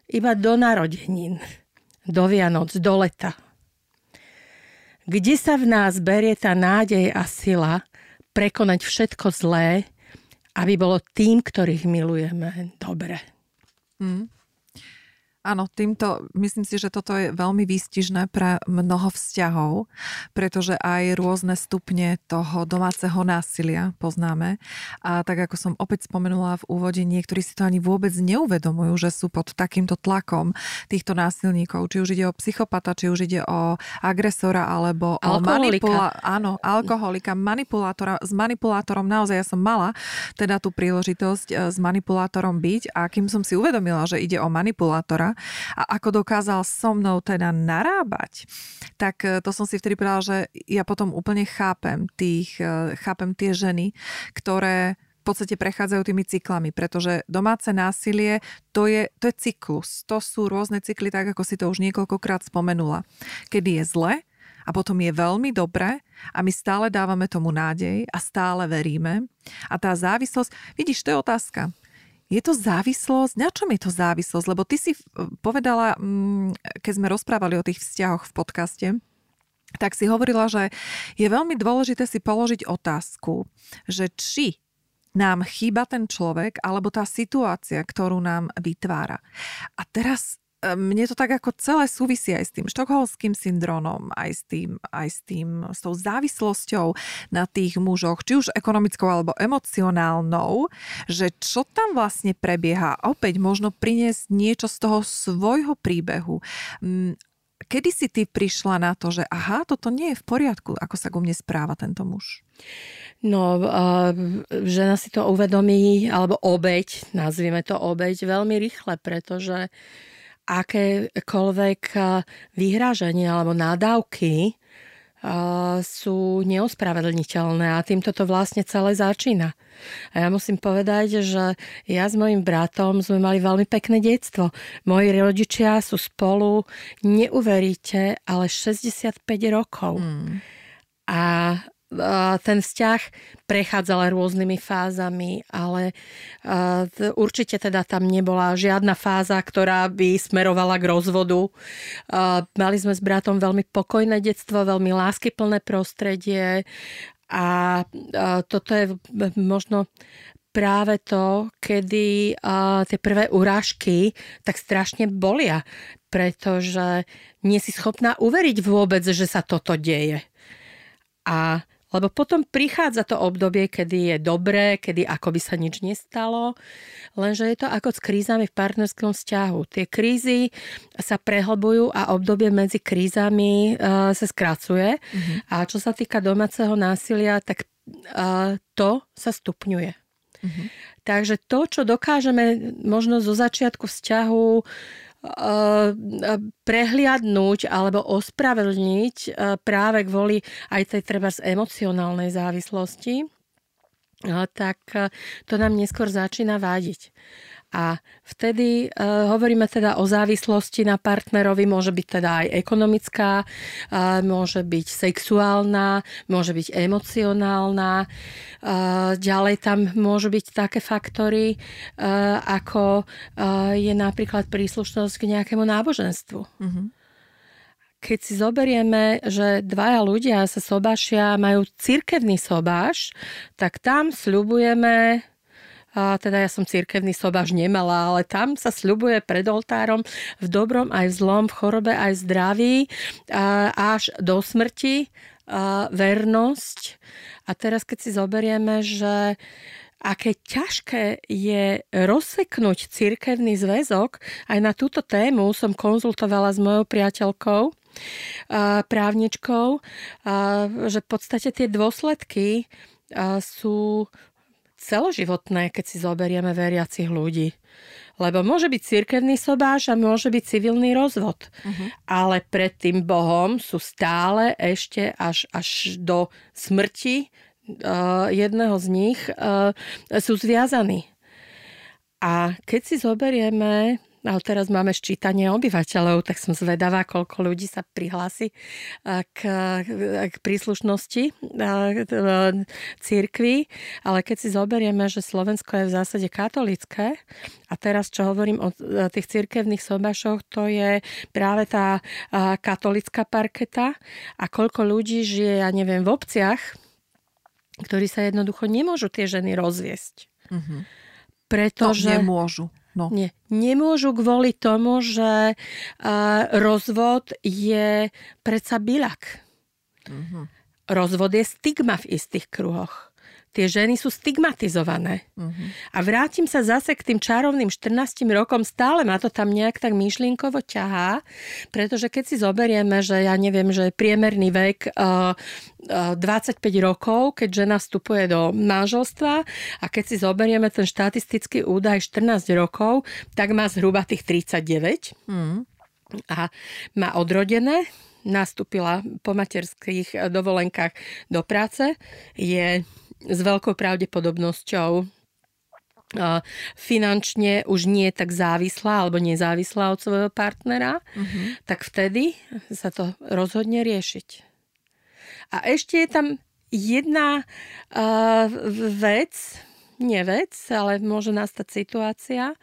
S2: Iba do narodenín. Do Vianoc, do leta. Kde sa v nás berie tá nádej a sila prekonať všetko zlé, aby bolo tým, ktorých milujeme, dobre. Mm.
S1: Áno, týmto myslím si, že toto je veľmi výstižné pre mnoho vzťahov, pretože aj rôzne stupne toho domáceho násilia poznáme. A tak ako som opäť spomenula v úvode, niektorí si to ani vôbec neuvedomujú, že sú pod takýmto tlakom týchto násilníkov. Či už ide o psychopata, či už ide o agresora, alebo o manipula- áno, alkoholika, manipulátora. S manipulátorom naozaj ja som mala teda tú príležitosť eh, s manipulátorom byť a kým som si uvedomila, že ide o manipulátora, a ako dokázal so mnou teda narábať, tak e, to som si vtedy povedala, že ja potom úplne chápem tých, e, chápem tie ženy, ktoré v podstate prechádzajú tými cyklami, pretože domáce násilie to je, to je cyklus. To sú rôzne cykly, tak ako si to už niekoľkokrát spomenula. Kedy je zle, a potom je veľmi dobre a my stále dávame tomu nádej a stále veríme. A tá závislosť, vidíš, to je otázka. Je to závislosť? Na čom je to závislosť? Lebo ty si povedala, mm, keď sme rozprávali o tých vzťahoch v podcaste, tak si hovorila, že je veľmi dôležité si položiť otázku, že či nám chýba ten človek alebo tá situácia, ktorú nám vytvára. A teraz mne to tak ako celé súvisí aj s tým štokholským syndromom, aj s tým, aj s tým, s tou závislosťou na tých mužoch, či už ekonomickou alebo emocionálnou, že čo tam vlastne prebieha. Opäť možno priniesť niečo z toho svojho príbehu. Mm, kedy si ty prišla na to, že aha, toto nie je v poriadku, ako sa ku mne správa tento muž?
S2: No, uh, žena si to uvedomí, alebo obeď, nazvime to obeď, veľmi rýchle, pretože uh, akékoľvek vyhrážanie alebo nádavky sú neospravedlniteľné a týmto to vlastne celé začína. A ja musím povedať, že ja s mojim bratom sme mali veľmi pekné detstvo. Moji rodičia sú spolu, neuveríte, ale 65 rokov. Hmm. A ten vzťah prechádzal rôznymi fázami, ale určite teda tam nebola žiadna fáza, ktorá by smerovala k rozvodu. Mali sme s bratom veľmi pokojné detstvo, veľmi láskyplné prostredie a toto je možno práve to, kedy tie prvé urážky tak strašne bolia, pretože nie si schopná uveriť vôbec, že sa toto deje. A lebo potom prichádza to obdobie, kedy je dobré, kedy ako by sa nič nestalo, lenže je to ako s krízami v partnerskom vzťahu. Tie krízy sa prehlbujú a obdobie medzi krízami uh, sa skracuje. Mm-hmm. A čo sa týka domáceho násilia, tak uh, to sa stupňuje. Mm-hmm. Takže to, čo dokážeme možno zo začiatku vzťahu prehliadnúť alebo ospravedlniť eh, práve kvôli aj tej treba z emocionálnej závislosti, eh, tak to nám neskôr začína vádiť. A vtedy uh, hovoríme teda o závislosti na partnerovi, môže byť teda aj ekonomická, uh, môže byť sexuálna, môže byť emocionálna. Uh, ďalej tam môžu byť také faktory, uh, ako uh, je napríklad príslušnosť k nejakému náboženstvu. Mm-hmm keď si zoberieme, že dvaja ľudia sa sobášia, majú cirkevný sobáš, tak tam sľubujeme a teda ja som církevný sobáš nemala, ale tam sa sľubuje pred oltárom v dobrom aj v zlom, v chorobe aj v zdraví až do smrti vernosť. A teraz keď si zoberieme, že aké ťažké je rozseknúť cirkevný zväzok. Aj na túto tému som konzultovala s mojou priateľkou, právničkou, že v podstate tie dôsledky sú celoživotné, keď si zoberieme veriacich ľudí. Lebo môže byť cirkevný sobáš a môže byť civilný rozvod. Uh-huh. Ale pred tým Bohom sú stále ešte až, až do smrti uh, jedného z nich uh, sú zviazaní. A keď si zoberieme No teraz máme ščítanie obyvateľov, tak som zvedavá, koľko ľudí sa prihlási k, k príslušnosti církvy. Ale keď si zoberieme, že Slovensko je v zásade katolické a teraz, čo hovorím o tých církevných sobašoch, to je práve tá katolická parketa a koľko ľudí žije, ja neviem, v obciach, ktorí sa jednoducho nemôžu tie ženy rozviesť. Mm-hmm.
S1: Pretože... No, nemôžu. No.
S2: Nie, nemôžu kvôli tomu, že uh, rozvod je predsa bilak. Mm-hmm. Rozvod je stigma v istých kruhoch tie ženy sú stigmatizované. Uh-huh. A vrátim sa zase k tým čarovným 14 rokom, stále ma to tam nejak tak myšlienkovo ťahá, pretože keď si zoberieme, že ja neviem, že priemerný vek uh, uh, 25 rokov, keď žena vstupuje do manželstva a keď si zoberieme ten štatistický údaj 14 rokov, tak má zhruba tých 39. Uh-huh. A má odrodené, nastúpila po materských dovolenkách do práce, je s veľkou pravdepodobnosťou finančne už nie je tak závislá alebo nezávislá od svojho partnera, uh-huh. tak vtedy sa to rozhodne riešiť. A ešte je tam jedna uh, vec, nie vec, ale môže nastať situácia,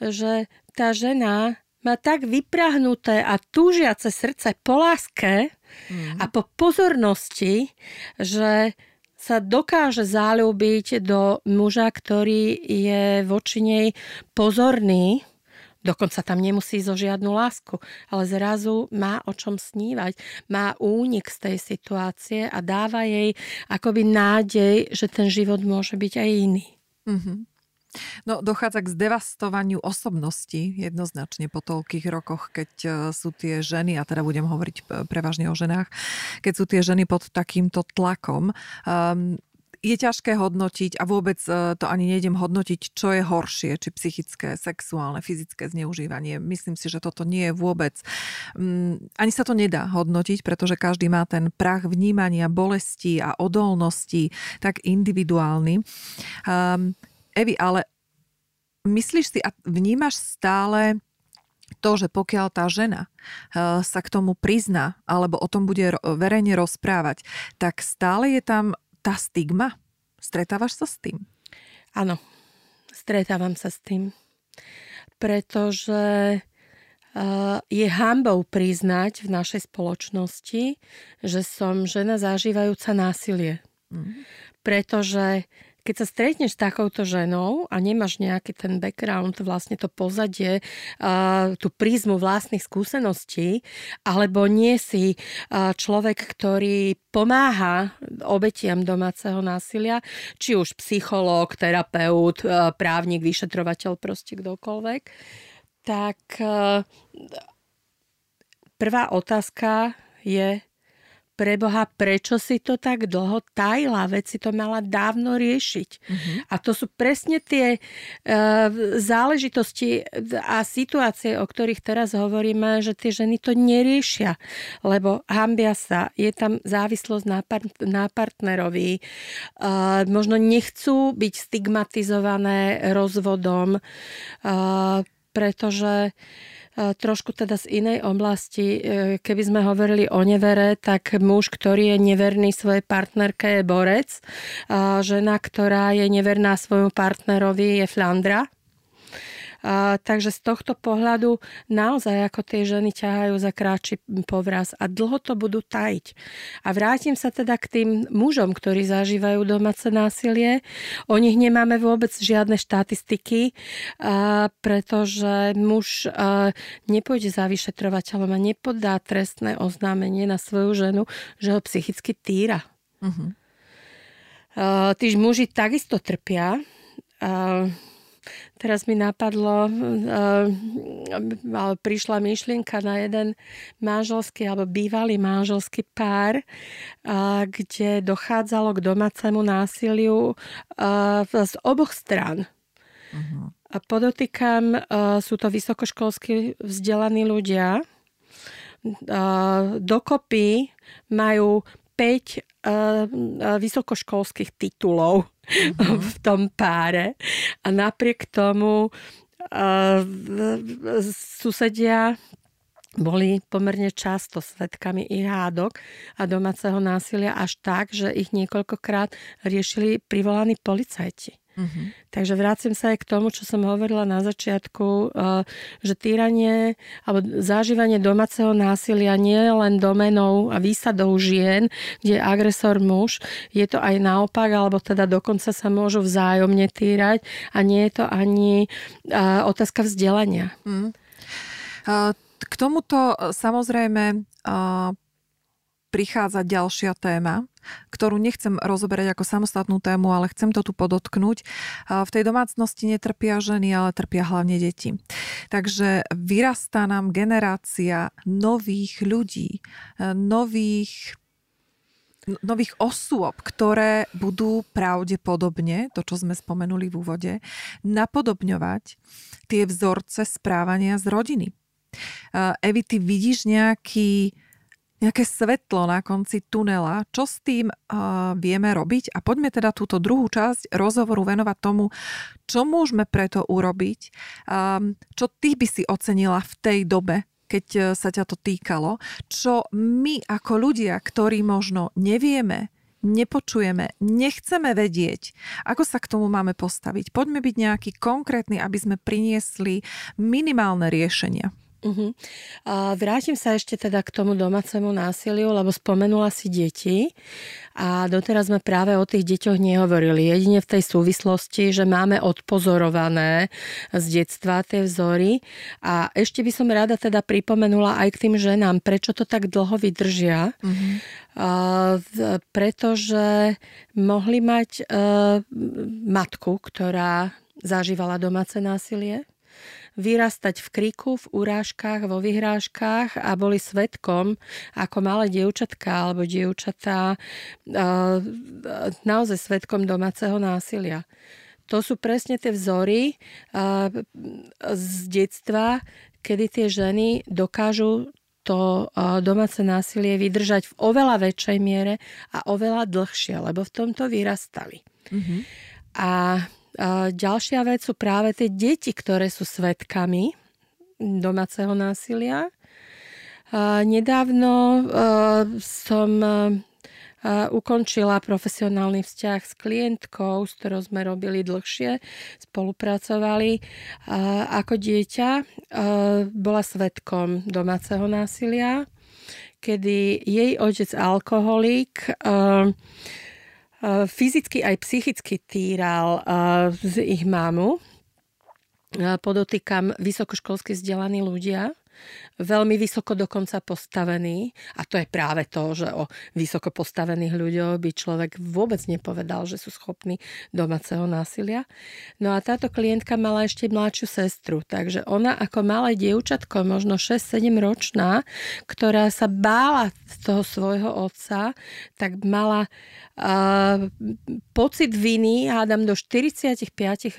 S2: že tá žena má tak vyprahnuté a túžiace srdce po láske mm. a po pozornosti, že sa dokáže zalúbiť do muža, ktorý je voči nej pozorný, dokonca tam nemusí zo žiadnu lásku, ale zrazu má o čom snívať, má únik z tej situácie a dáva jej akoby nádej, že ten život môže byť aj iný. Mm-hmm.
S1: No, dochádza k zdevastovaniu osobnosti jednoznačne po toľkých rokoch, keď e, sú tie ženy, a teda budem hovoriť e, prevažne o ženách, keď sú tie ženy pod takýmto tlakom. Um, je ťažké hodnotiť a vôbec e, to ani nejdem hodnotiť, čo je horšie, či psychické, sexuálne, fyzické zneužívanie. Myslím si, že toto nie je vôbec. Um, ani sa to nedá hodnotiť, pretože každý má ten prach vnímania bolesti a odolnosti tak individuálny. Evi, ale myslíš si a vnímaš stále to, že pokiaľ tá žena eh, sa k tomu prizná alebo o tom bude verejne rozprávať, tak stále je tam tá stigma? Stretávaš sa s tým?
S2: Áno, stretávam sa s tým. Pretože eh, je hambou priznať v našej spoločnosti, že som žena zažívajúca násilie. Mm. Pretože keď sa stretneš s takouto ženou a nemáš nejaký ten background, vlastne to pozadie, tú prízmu vlastných skúseností, alebo nie si človek, ktorý pomáha obetiam domáceho násilia, či už psychológ, terapeut, právnik, vyšetrovateľ, proste kdokoľvek, tak prvá otázka je, preboha, prečo si to tak dlho tajila, veď si to mala dávno riešiť. Uh-huh. A to sú presne tie uh, záležitosti a situácie, o ktorých teraz hovoríme, že tie ženy to neriešia, lebo hambia sa, je tam závislosť na, par- na partnerovi, uh, možno nechcú byť stigmatizované rozvodom, uh, pretože trošku teda z inej oblasti. E, keby sme hovorili o nevere, tak muž, ktorý je neverný svojej partnerke je borec. Žena, ktorá je neverná svojmu partnerovi je flandra. A, takže z tohto pohľadu naozaj ako tie ženy ťahajú za kráči povraz a dlho to budú tajiť. A vrátim sa teda k tým mužom, ktorí zažívajú domáce násilie. O nich nemáme vôbec žiadne štatistiky, a, pretože muž a, nepôjde za vyšetrovateľom a nepodá trestné oznámenie na svoju ženu, že ho psychicky týra. Uh-huh. Tí muži takisto trpia. Teraz mi napadlo, uh, prišla myšlienka na jeden manželský alebo bývalý manželský pár, uh, kde dochádzalo k domácemu násiliu uh, z oboch strán. Uh-huh. A podotýkam, sú to vysokoškolsky vzdelaní ľudia. Dokopy majú 5 uh, vysokoškolských titulov mm-hmm. v tom páre. A napriek tomu susedia boli pomerne často svetkami ich hádok a domáceho násilia až tak, že ich niekoľkokrát riešili privolaní policajti. Uh-huh. Takže vrátim sa aj k tomu, čo som hovorila na začiatku, eh, že týranie alebo zažívanie domáceho násilia nie je len domenou a výsadou žien, kde je agresor muž, je to aj naopak, alebo teda dokonca sa môžu vzájomne týrať a nie je to ani eh, otázka vzdelania. Uh-huh.
S1: K tomuto samozrejme prichádza ďalšia téma, ktorú nechcem rozoberať ako samostatnú tému, ale chcem to tu podotknúť. V tej domácnosti netrpia ženy, ale trpia hlavne deti. Takže vyrastá nám generácia nových ľudí, nových nových osôb, ktoré budú pravdepodobne, to čo sme spomenuli v úvode, napodobňovať tie vzorce správania z rodiny. Evi, ty vidíš nejaký nejaké svetlo na konci tunela. Čo s tým uh, vieme robiť? A poďme teda túto druhú časť rozhovoru venovať tomu, čo môžeme preto urobiť. Um, čo ty by si ocenila v tej dobe, keď uh, sa ťa to týkalo? Čo my ako ľudia, ktorí možno nevieme, nepočujeme, nechceme vedieť, ako sa k tomu máme postaviť. Poďme byť nejaký konkrétny, aby sme priniesli minimálne riešenia.
S2: Uh-huh. A vrátim sa ešte teda k tomu domácemu násiliu, lebo spomenula si deti a doteraz sme práve o tých deťoch nehovorili. Jedine v tej súvislosti, že máme odpozorované z detstva tie vzory a ešte by som rada teda pripomenula aj k tým ženám, prečo to tak dlho vydržia. Uh-huh. A, pretože mohli mať uh, matku, ktorá zažívala domáce násilie vyrastať v kriku, v urážkach, vo vyhrážkach a boli svetkom ako malé dievčatka alebo dievčatá naozaj svetkom domáceho násilia. To sú presne tie vzory z detstva, kedy tie ženy dokážu to domáce násilie vydržať v oveľa väčšej miere a oveľa dlhšie, lebo v tomto vyrastali. Mm-hmm. A ďalšia vec sú práve tie deti, ktoré sú svetkami domáceho násilia. Nedávno som ukončila profesionálny vzťah s klientkou, s ktorou sme robili dlhšie, spolupracovali. Ako dieťa bola svetkom domáceho násilia, kedy jej otec alkoholík fyzicky aj psychicky týral z ich mámu. Podotýkam vysokoškolsky vzdelaní ľudia, veľmi vysoko dokonca postavený. A to je práve to, že o vysoko postavených ľuďoch by človek vôbec nepovedal, že sú schopní domáceho násilia. No a táto klientka mala ešte mladšiu sestru, takže ona ako malé dievčatko, možno 6-7 ročná, ktorá sa bála z toho svojho otca, tak mala uh, pocit viny, hádam do 45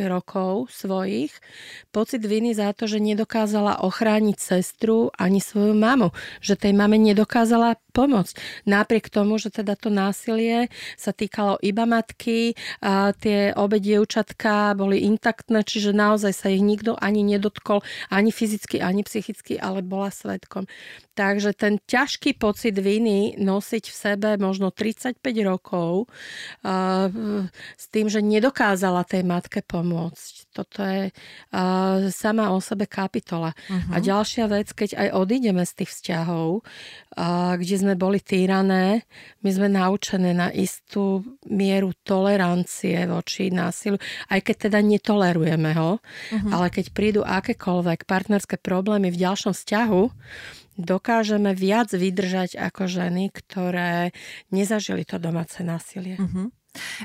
S2: rokov svojich, pocit viny za to, že nedokázala ochrániť sestru ani svoju mamu, že tej mame nedokázala pomôcť. Napriek tomu, že teda to násilie sa týkalo iba matky, a tie obe dievčatka boli intaktné, čiže naozaj sa ich nikto ani nedotkol, ani fyzicky, ani psychicky, ale bola svetkom. Takže ten ťažký pocit viny nosiť v sebe možno 35 rokov uh, s tým, že nedokázala tej matke pomôcť. Toto je uh, sama o sebe kapitola. Uh-huh. A ďalšia vec, keď aj odídeme z tých vzťahov, uh, kde sme boli týrané, my sme naučené na istú mieru tolerancie voči násiliu, aj keď teda netolerujeme ho, uh-huh. ale keď prídu akékoľvek partnerské problémy v ďalšom vzťahu, dokážeme viac vydržať ako ženy, ktoré nezažili to domáce násilie. Uh-huh.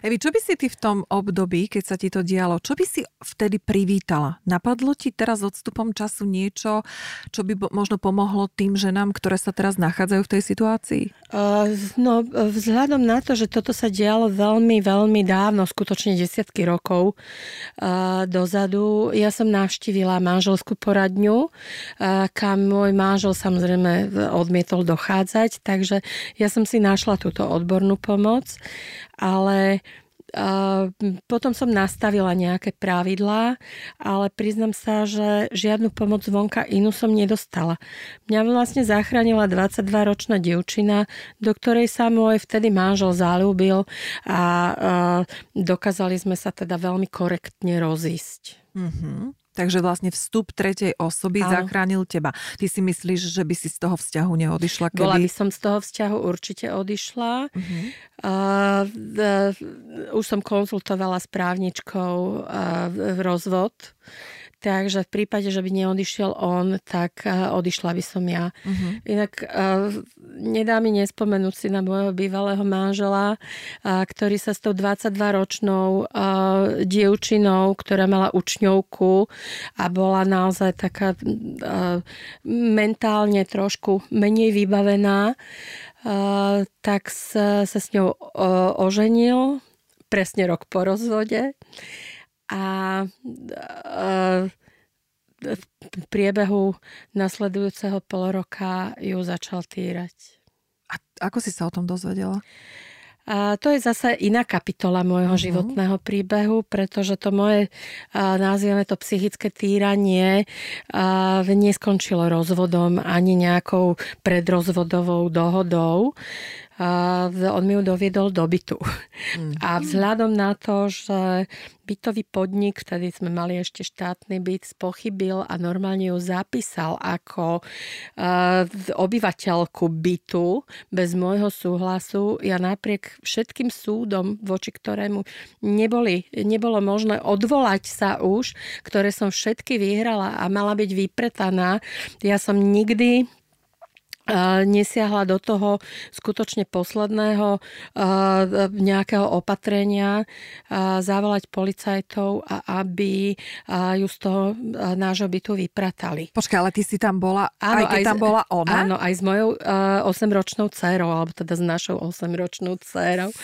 S1: Evi, čo by si ty v tom období, keď sa ti to dialo, čo by si vtedy privítala? Napadlo ti teraz odstupom času niečo, čo by možno pomohlo tým ženám, ktoré sa teraz nachádzajú v tej situácii?
S2: Uh, no, vzhľadom na to, že toto sa dialo veľmi, veľmi dávno, skutočne desiatky rokov uh, dozadu, ja som navštívila manželskú poradňu, uh, kam môj manžel samozrejme odmietol dochádzať, takže ja som si našla túto odbornú pomoc ale potom som nastavila nejaké pravidlá, ale priznam sa, že žiadnu pomoc vonka inú som nedostala. Mňa vlastne zachránila 22-ročná dievčina, do ktorej sa môj vtedy manžel zalúbil a dokázali sme sa teda veľmi korektne rozísť.
S1: Mm-hmm. Takže vlastne vstup tretej osoby Áno. zachránil teba. Ty si myslíš, že by si z toho vzťahu neodišla?
S2: Keby... Bola by som z toho vzťahu určite odišla. Uh-huh. Uh, uh, už som konzultovala s právničkou uh, rozvod. Takže v prípade, že by neodišiel on, tak eh, odišla by som ja. Uh-huh. Inak uh, nedá mi nespomenúť si na môjho bývalého manžela, uh, ktorý sa s tou 22-ročnou uh, dievčinou, ktorá mala učňovku a bola naozaj taká mentálne trošku menej vybavená, tak sa, sa s ňou oženil presne rok po rozvode a v priebehu nasledujúceho pol roka ju začal týrať.
S1: A ako si sa o tom dozvedela?
S2: A to je zase iná kapitola môjho uh-huh. životného príbehu, pretože to moje, nazvieme to psychické týranie, neskončilo rozvodom ani nejakou predrozvodovou dohodou on mi ju doviedol do bytu. Mm. A vzhľadom na to, že bytový podnik, vtedy sme mali ešte štátny byt, spochybil a normálne ju zapísal ako obyvateľku bytu bez môjho súhlasu. Ja napriek všetkým súdom, voči ktorému neboli, nebolo možné odvolať sa už, ktoré som všetky vyhrala a mala byť vypretaná, ja som nikdy nesiahla do toho skutočne posledného nejakého opatrenia zavolať policajtov a aby ju z toho nášho bytu vypratali.
S1: Počkaj, ale ty si tam bola, áno, aj keď aj tam bola ona?
S2: Áno, aj s mojou 8-ročnou dcerou, alebo teda s našou 8-ročnou dcerou.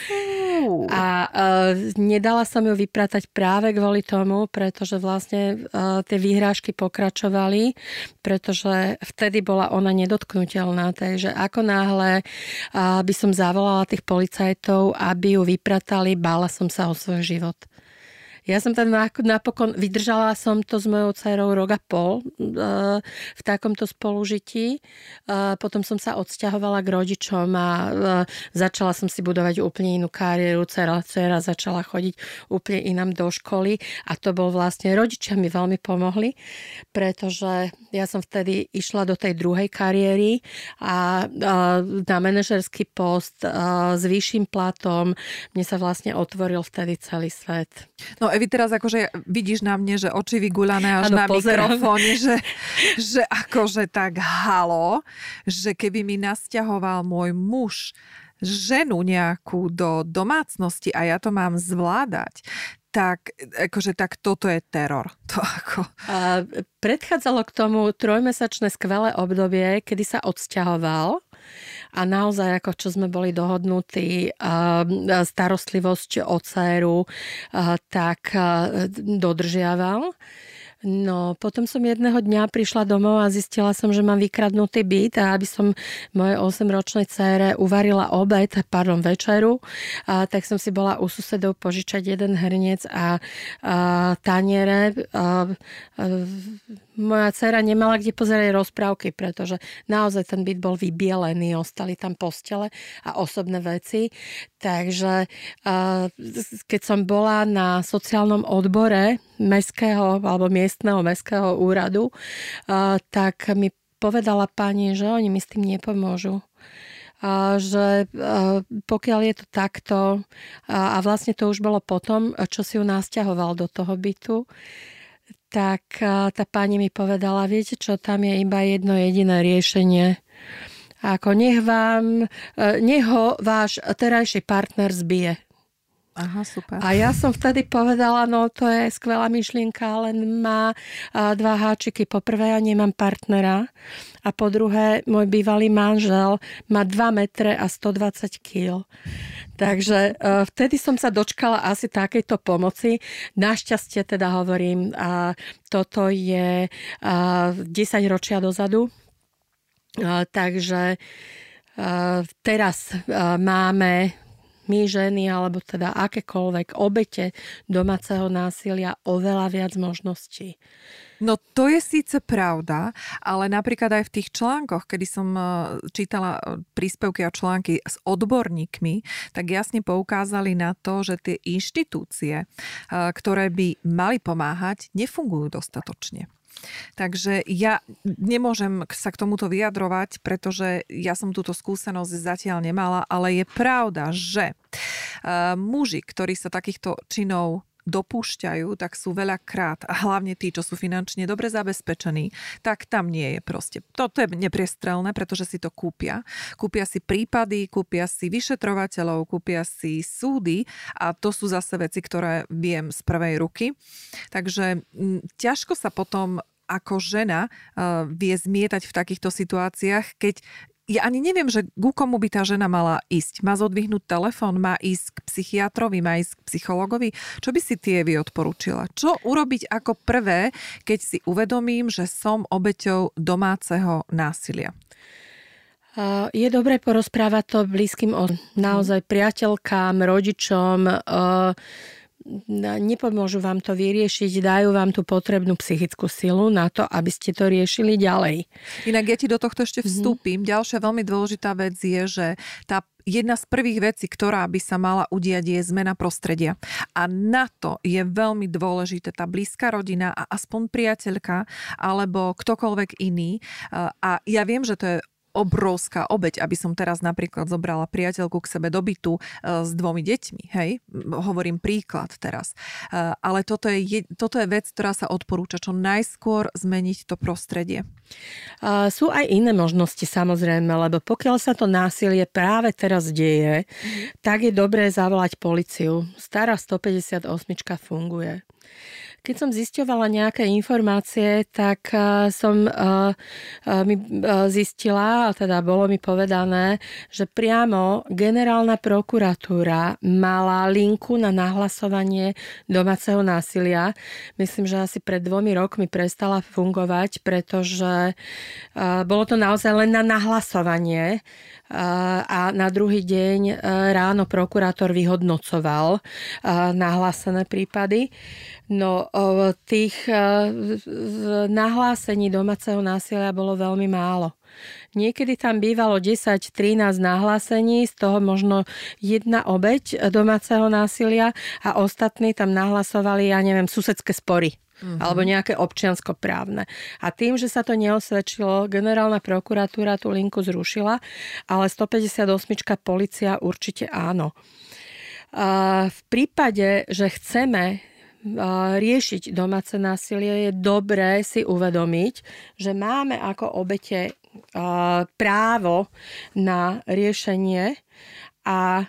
S2: A uh, nedala som ju vypratať práve kvôli tomu, pretože vlastne uh, tie výhrážky pokračovali, pretože vtedy bola ona nedotknutelná. Takže ako náhle uh, by som zavolala tých policajtov, aby ju vypratali, bála som sa o svoj život. Ja som tam napokon, vydržala som to s mojou dcerou rok a pol uh, v takomto spolužití. Uh, potom som sa odsťahovala k rodičom a uh, začala som si budovať úplne inú kariéru. Dcera, dcera začala chodiť úplne inám do školy a to bol vlastne, rodičia mi veľmi pomohli, pretože ja som vtedy išla do tej druhej kariéry a na manažerský post s vyšším platom mne sa vlastne otvoril vtedy celý svet.
S1: No Evi, teraz akože vidíš na mne, že oči vyguľané až ano, na pozerám. mikrofóne, že, že akože tak halo, že keby mi nasťahoval môj muž ženu nejakú do domácnosti a ja to mám zvládať, tak, akože, tak toto je teror. To ako...
S2: A predchádzalo k tomu trojmesačné skvelé obdobie, kedy sa odsťahoval a naozaj, ako čo sme boli dohodnutí, starostlivosť o dceru, tak dodržiaval. No, potom som jedného dňa prišla domov a zistila som, že mám vykradnutý byt a aby som mojej 8-ročnej cére uvarila obed, pardon, večeru, a, tak som si bola u susedov požičať jeden hrniec a, a taniere. A, a, moja dcera nemala kde pozerať rozprávky, pretože naozaj ten byt bol vybielený, ostali tam postele a osobné veci. Takže keď som bola na sociálnom odbore mestského alebo miestneho mestského úradu, tak mi povedala pani, že oni mi s tým nepomôžu a že pokiaľ je to takto, a vlastne to už bolo potom, čo si ju nasťahoval do toho bytu, tak tá pani mi povedala, viete čo, tam je iba jedno jediné riešenie. Ako nech vám, e, nech ho váš terajší partner zbije.
S1: Aha, super.
S2: A ja som vtedy povedala, no to je skvelá myšlienka, len má dva háčiky. Po prvé, ja nemám partnera a po druhé, môj bývalý manžel má 2 metre a 120 kg. Takže e, vtedy som sa dočkala asi takejto pomoci. Našťastie teda hovorím, a toto je 10 ročia dozadu. Takže teraz máme my ženy, alebo teda akékoľvek obete domáceho násilia oveľa viac možností.
S1: No to je síce pravda, ale napríklad aj v tých článkoch, kedy som e, čítala e, príspevky a články s odborníkmi, tak jasne poukázali na to, že tie inštitúcie, e, ktoré by mali pomáhať, nefungujú dostatočne. Takže ja nemôžem sa k tomuto vyjadrovať, pretože ja som túto skúsenosť zatiaľ nemala, ale je pravda, že muži, ktorí sa takýchto činov dopúšťajú, tak sú veľakrát, a hlavne tí, čo sú finančne dobre zabezpečení, tak tam nie je proste. Toto je nepriestrelné, pretože si to kúpia. Kúpia si prípady, kúpia si vyšetrovateľov, kúpia si súdy a to sú zase veci, ktoré viem z prvej ruky. Takže m, ťažko sa potom ako žena uh, vie zmietať v takýchto situáciách, keď ja ani neviem, že ku komu by tá žena mala ísť. Má zodvihnúť telefón, má ísť k psychiatrovi, má ísť k psychologovi. Čo by si tie vy odporúčila? Čo urobiť ako prvé, keď si uvedomím, že som obeťou domáceho násilia?
S2: Je dobré porozprávať to blízkym o naozaj priateľkám, rodičom, nepomôžu vám to vyriešiť, dajú vám tú potrebnú psychickú silu na to, aby ste to riešili ďalej.
S1: Inak ja ti do tohto ešte mhm. vstúpim. Mm-hmm. Ďalšia veľmi dôležitá vec je, že tá jedna z prvých vecí, ktorá by sa mala udiať, je zmena prostredia. A na to je veľmi dôležité tá blízka rodina a aspoň priateľka alebo ktokoľvek iný. A ja viem, že to je obrovská obeď, aby som teraz napríklad zobrala priateľku k sebe do bytu e, s dvomi deťmi, hej? Hovorím príklad teraz. E, ale toto je, toto je vec, ktorá sa odporúča čo najskôr zmeniť to prostredie.
S2: Sú aj iné možnosti samozrejme, lebo pokiaľ sa to násilie práve teraz deje, mm. tak je dobré zavolať policiu. Stará 158 funguje. Keď som zisťovala nejaké informácie, tak eh, som uh, uh, mi zistila, teda bolo mi povedané, že priamo generálna prokuratúra mala linku na nahlasovanie domáceho násilia. Myslím, že asi pred dvomi rokmi prestala fungovať, pretože bolo to naozaj len na nahlasovanie a na druhý deň ráno prokurátor vyhodnocoval nahlásené prípady. No, tých nahlásení domáceho násilia bolo veľmi málo. Niekedy tam bývalo 10-13 nahlásení, z toho možno jedna obeď domáceho násilia a ostatní tam nahlasovali, ja neviem, susedské spory. Mm-hmm. alebo nejaké občianskoprávne. A tým, že sa to neosvedčilo, generálna prokuratúra tú linku zrušila, ale 158. policia určite áno. V prípade, že chceme riešiť domáce násilie, je dobré si uvedomiť, že máme ako obete právo na riešenie a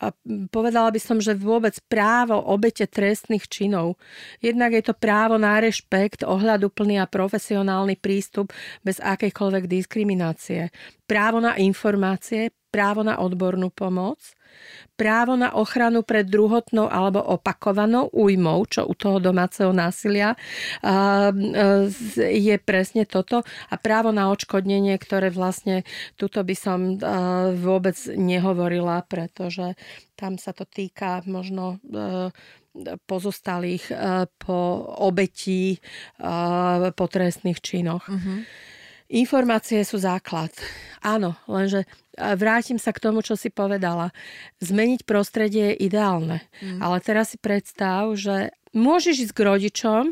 S2: a povedala by som, že vôbec právo obete trestných činov. Jednak je to právo na rešpekt, ohľaduplný a profesionálny prístup bez akejkoľvek diskriminácie. Právo na informácie, právo na odbornú pomoc, právo na ochranu pred druhotnou alebo opakovanou újmou, čo u toho domáceho násilia je presne toto a právo na odškodnenie, ktoré vlastne tuto by som vôbec nehovorila, pretože tam sa to týka možno pozostalých po obetí po trestných činoch. Uh-huh. Informácie sú základ. Áno, lenže vrátim sa k tomu, čo si povedala. Zmeniť prostredie je ideálne. Mm. Ale teraz si predstav, že môžeš ísť k rodičom,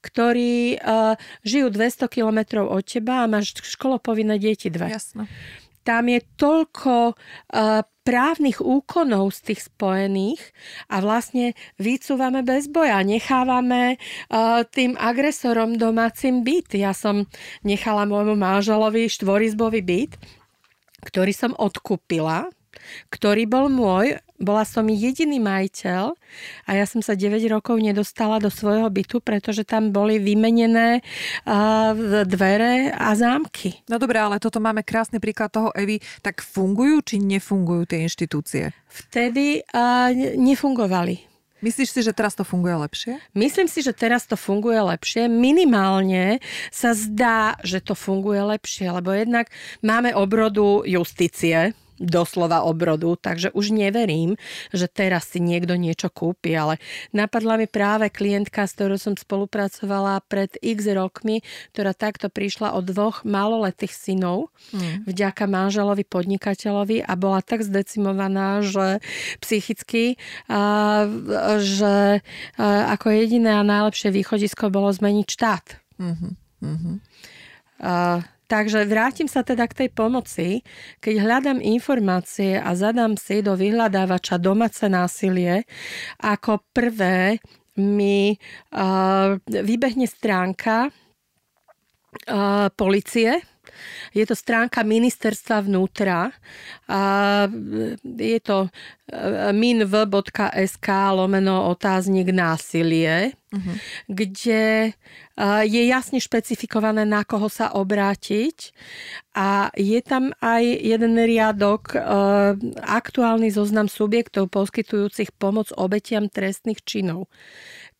S2: ktorí uh, žijú 200 kilometrov od teba a máš školopovinné deti dve.
S1: Jasno.
S2: Tam je toľko uh, právnych úkonov z tých spojených a vlastne vycúvame bez boja. Nechávame uh, tým agresorom domácim byt. Ja som nechala môjmu manželovi štvorizbový byt, ktorý som odkúpila ktorý bol môj. Bola som jediný majiteľ a ja som sa 9 rokov nedostala do svojho bytu, pretože tam boli vymenené uh, dvere a zámky.
S1: No dobré, ale toto máme krásny príklad toho, Evi. Tak fungujú či nefungujú tie inštitúcie?
S2: Vtedy uh, nefungovali.
S1: Myslíš si, že teraz to funguje lepšie?
S2: Myslím si, že teraz to funguje lepšie. Minimálne sa zdá, že to funguje lepšie, lebo jednak máme obrodu justície, doslova obrodu, takže už neverím, že teraz si niekto niečo kúpi, ale napadla mi práve klientka, s ktorou som spolupracovala pred x rokmi, ktorá takto prišla od dvoch maloletých synov mm. vďaka manželovi podnikateľovi a bola tak zdecimovaná, že psychicky, a, že a, ako jediné a najlepšie východisko bolo zmeniť štát. Mm-hmm. Mm-hmm. A, Takže vrátim sa teda k tej pomoci. Keď hľadám informácie a zadám si do vyhľadávača domáce násilie, ako prvé mi uh, vybehne stránka uh, policie, je to stránka ministerstva vnútra. A je to e, minv.sk lomeno otáznik násilie, uh-huh. kde e, je jasne špecifikované, na koho sa obrátiť a je tam aj jeden riadok e, aktuálny zoznam subjektov poskytujúcich pomoc obetiam trestných činov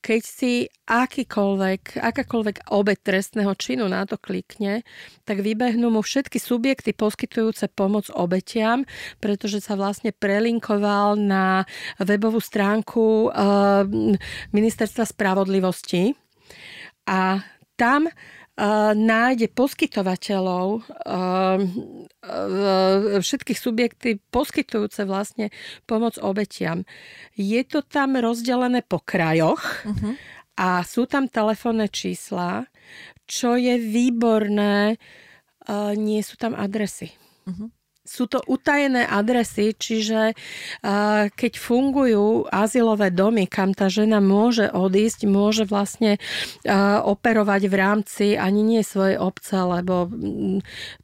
S2: keď si akýkoľvek, akákoľvek obec trestného činu na to klikne, tak vybehnú mu všetky subjekty poskytujúce pomoc obetiam, pretože sa vlastne prelinkoval na webovú stránku uh, Ministerstva spravodlivosti. A tam nájde poskytovateľov všetkých subjekty poskytujúce vlastne pomoc obetiam. Je to tam rozdelené po krajoch uh-huh. a sú tam telefónne čísla, čo je výborné, nie sú tam adresy. Uh-huh sú to utajené adresy, čiže keď fungujú azylové domy, kam tá žena môže odísť, môže vlastne operovať v rámci ani nie svojej obce, lebo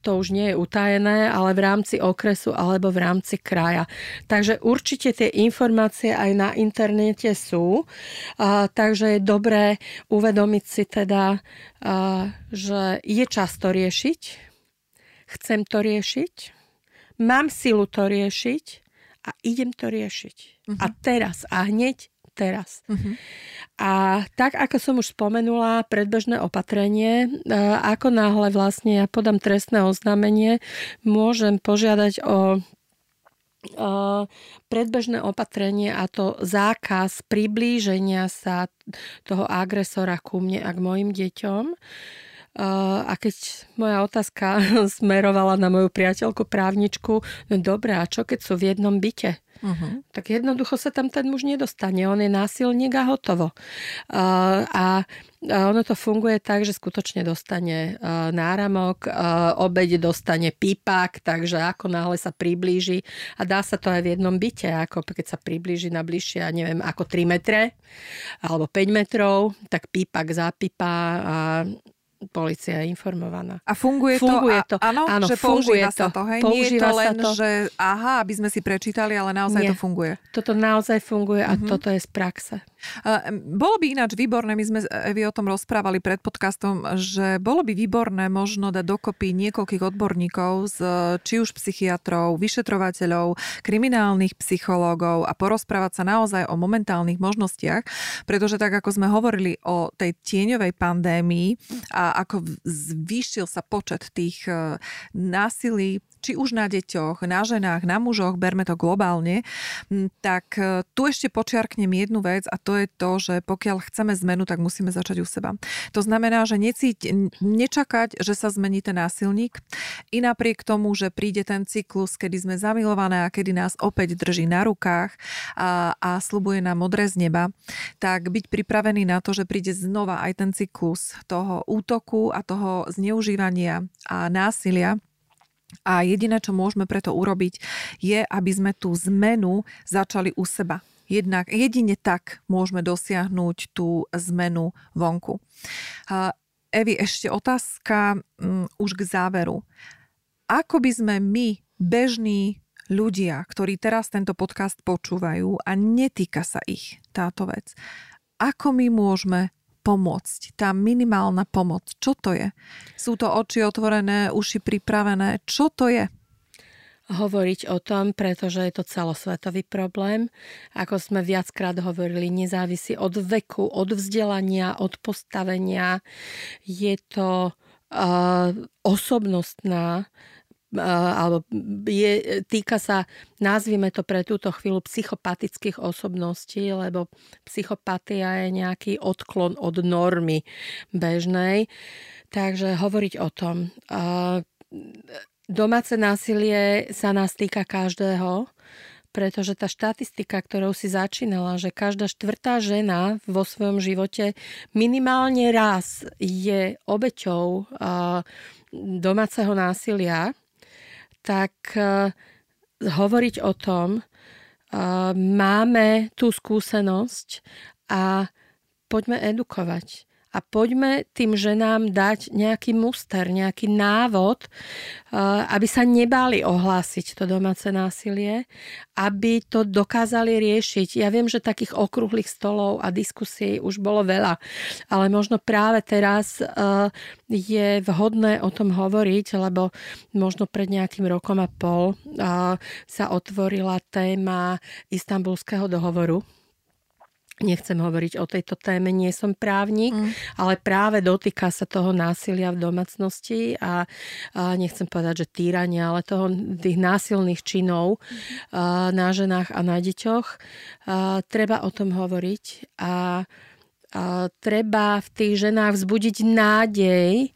S2: to už nie je utajené, ale v rámci okresu alebo v rámci kraja. Takže určite tie informácie aj na internete sú, takže je dobré uvedomiť si teda, že je čas to riešiť, chcem to riešiť, mám silu to riešiť a idem to riešiť. Uh-huh. A teraz, a hneď teraz. Uh-huh. A tak, ako som už spomenula, predbežné opatrenie, e, ako náhle vlastne ja podám trestné oznámenie, môžem požiadať o predbežné opatrenie a to zákaz priblíženia sa toho agresora ku mne a k mojim deťom. A keď moja otázka smerovala na moju priateľku právničku, no dobré, a čo keď sú v jednom byte? Uh-huh. Tak jednoducho sa tam ten muž nedostane. On je násilník a hotovo. Uh, a ono to funguje tak, že skutočne dostane uh, náramok, uh, obeď dostane pípak, takže ako náhle sa priblíži a dá sa to aj v jednom byte, ako keď sa priblíži na bližšie, ja neviem, ako 3 metre alebo 5 metrov, tak pípak zapípa a policia je informovaná.
S1: A funguje,
S2: funguje
S1: to?
S2: to.
S1: Áno,
S2: áno
S1: že
S2: funguje
S1: to. sa to. Hej? Nie je to len, to. že aha, aby sme si prečítali, ale naozaj Nie. to funguje.
S2: Toto naozaj funguje a uh-huh. toto je z praxe.
S1: Bolo by ináč výborné, my sme Evi o tom rozprávali pred podcastom, že bolo by výborné možno dať dokopy niekoľkých odborníkov, z, či už psychiatrov, vyšetrovateľov, kriminálnych psychológov a porozprávať sa naozaj o momentálnych možnostiach, pretože tak ako sme hovorili o tej tieňovej pandémii a ako zvýšil sa počet tých e, násilí či už na deťoch, na ženách, na mužoch, berme to globálne, tak e, tu ešte počiarknem jednu vec a to je to, že pokiaľ chceme zmenu, tak musíme začať u seba. To znamená, že necíť, nečakať, že sa zmení ten násilník i napriek tomu, že príde ten cyklus, kedy sme zamilované a kedy nás opäť drží na rukách a, a slubuje nám modré z neba, tak byť pripravený na to, že príde znova aj ten cyklus toho útoku a toho zneužívania a násilia a jediné, čo môžeme preto urobiť, je, aby sme tú zmenu začali u seba. Jednak, jedine tak môžeme dosiahnuť tú zmenu vonku. Evi, ešte otázka um, už k záveru. Ako by sme my, bežní ľudia, ktorí teraz tento podcast počúvajú a netýka sa ich táto vec, ako my môžeme pomôcť, tá minimálna pomoc. Čo to je? Sú to oči otvorené, uši pripravené? Čo to je?
S2: hovoriť o tom, pretože je to celosvetový problém. Ako sme viackrát hovorili, nezávisí od veku, od vzdelania, od postavenia. Je to uh, osobnostná alebo je, týka sa, nazvime to pre túto chvíľu, psychopatických osobností, lebo psychopatia je nejaký odklon od normy bežnej. Takže hovoriť o tom. Domáce násilie sa nás týka každého pretože tá štatistika, ktorou si začínala, že každá štvrtá žena vo svojom živote minimálne raz je obeťou domáceho násilia, tak hovoriť o tom, máme tú skúsenosť a poďme edukovať a poďme tým ženám dať nejaký muster, nejaký návod, eh, aby sa nebáli ohlásiť to domáce násilie, aby to dokázali riešiť. Ja viem, že takých okrúhlych stolov a diskusí už bolo veľa, ale možno práve teraz eh, je vhodné o tom hovoriť, lebo možno pred nejakým rokom a pol eh, sa otvorila téma istambulského dohovoru Nechcem hovoriť o tejto téme, nie som právnik, mm. ale práve dotýka sa toho násilia v domácnosti a, a nechcem povedať, že týrania, ale toho, tých násilných činov mm. a, na ženách a na deťoch. A, treba o tom hovoriť a, a treba v tých ženách vzbudiť nádej,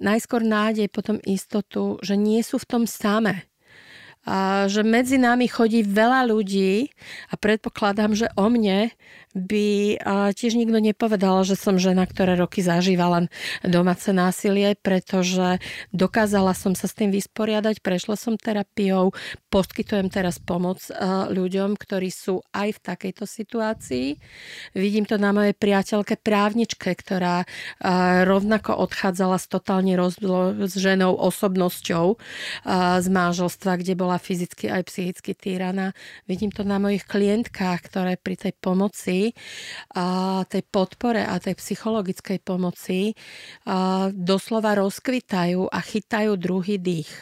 S2: najskôr nádej, potom istotu, že nie sú v tom samé a že medzi nami chodí veľa ľudí a predpokladám, že o mne by tiež nikto nepovedal, že som žena, ktoré roky zažívala domáce násilie, pretože dokázala som sa s tým vysporiadať, prešla som terapiou, poskytujem teraz pomoc ľuďom, ktorí sú aj v takejto situácii. Vidím to na mojej priateľke právničke, ktorá rovnako odchádzala s totálne rozlo- s ženou osobnosťou z manželstva, kde bola fyzicky aj psychicky týraná. Vidím to na mojich klientkách, ktoré pri tej pomoci a tej podpore a tej psychologickej pomoci a doslova rozkvitajú a chytajú druhý dých.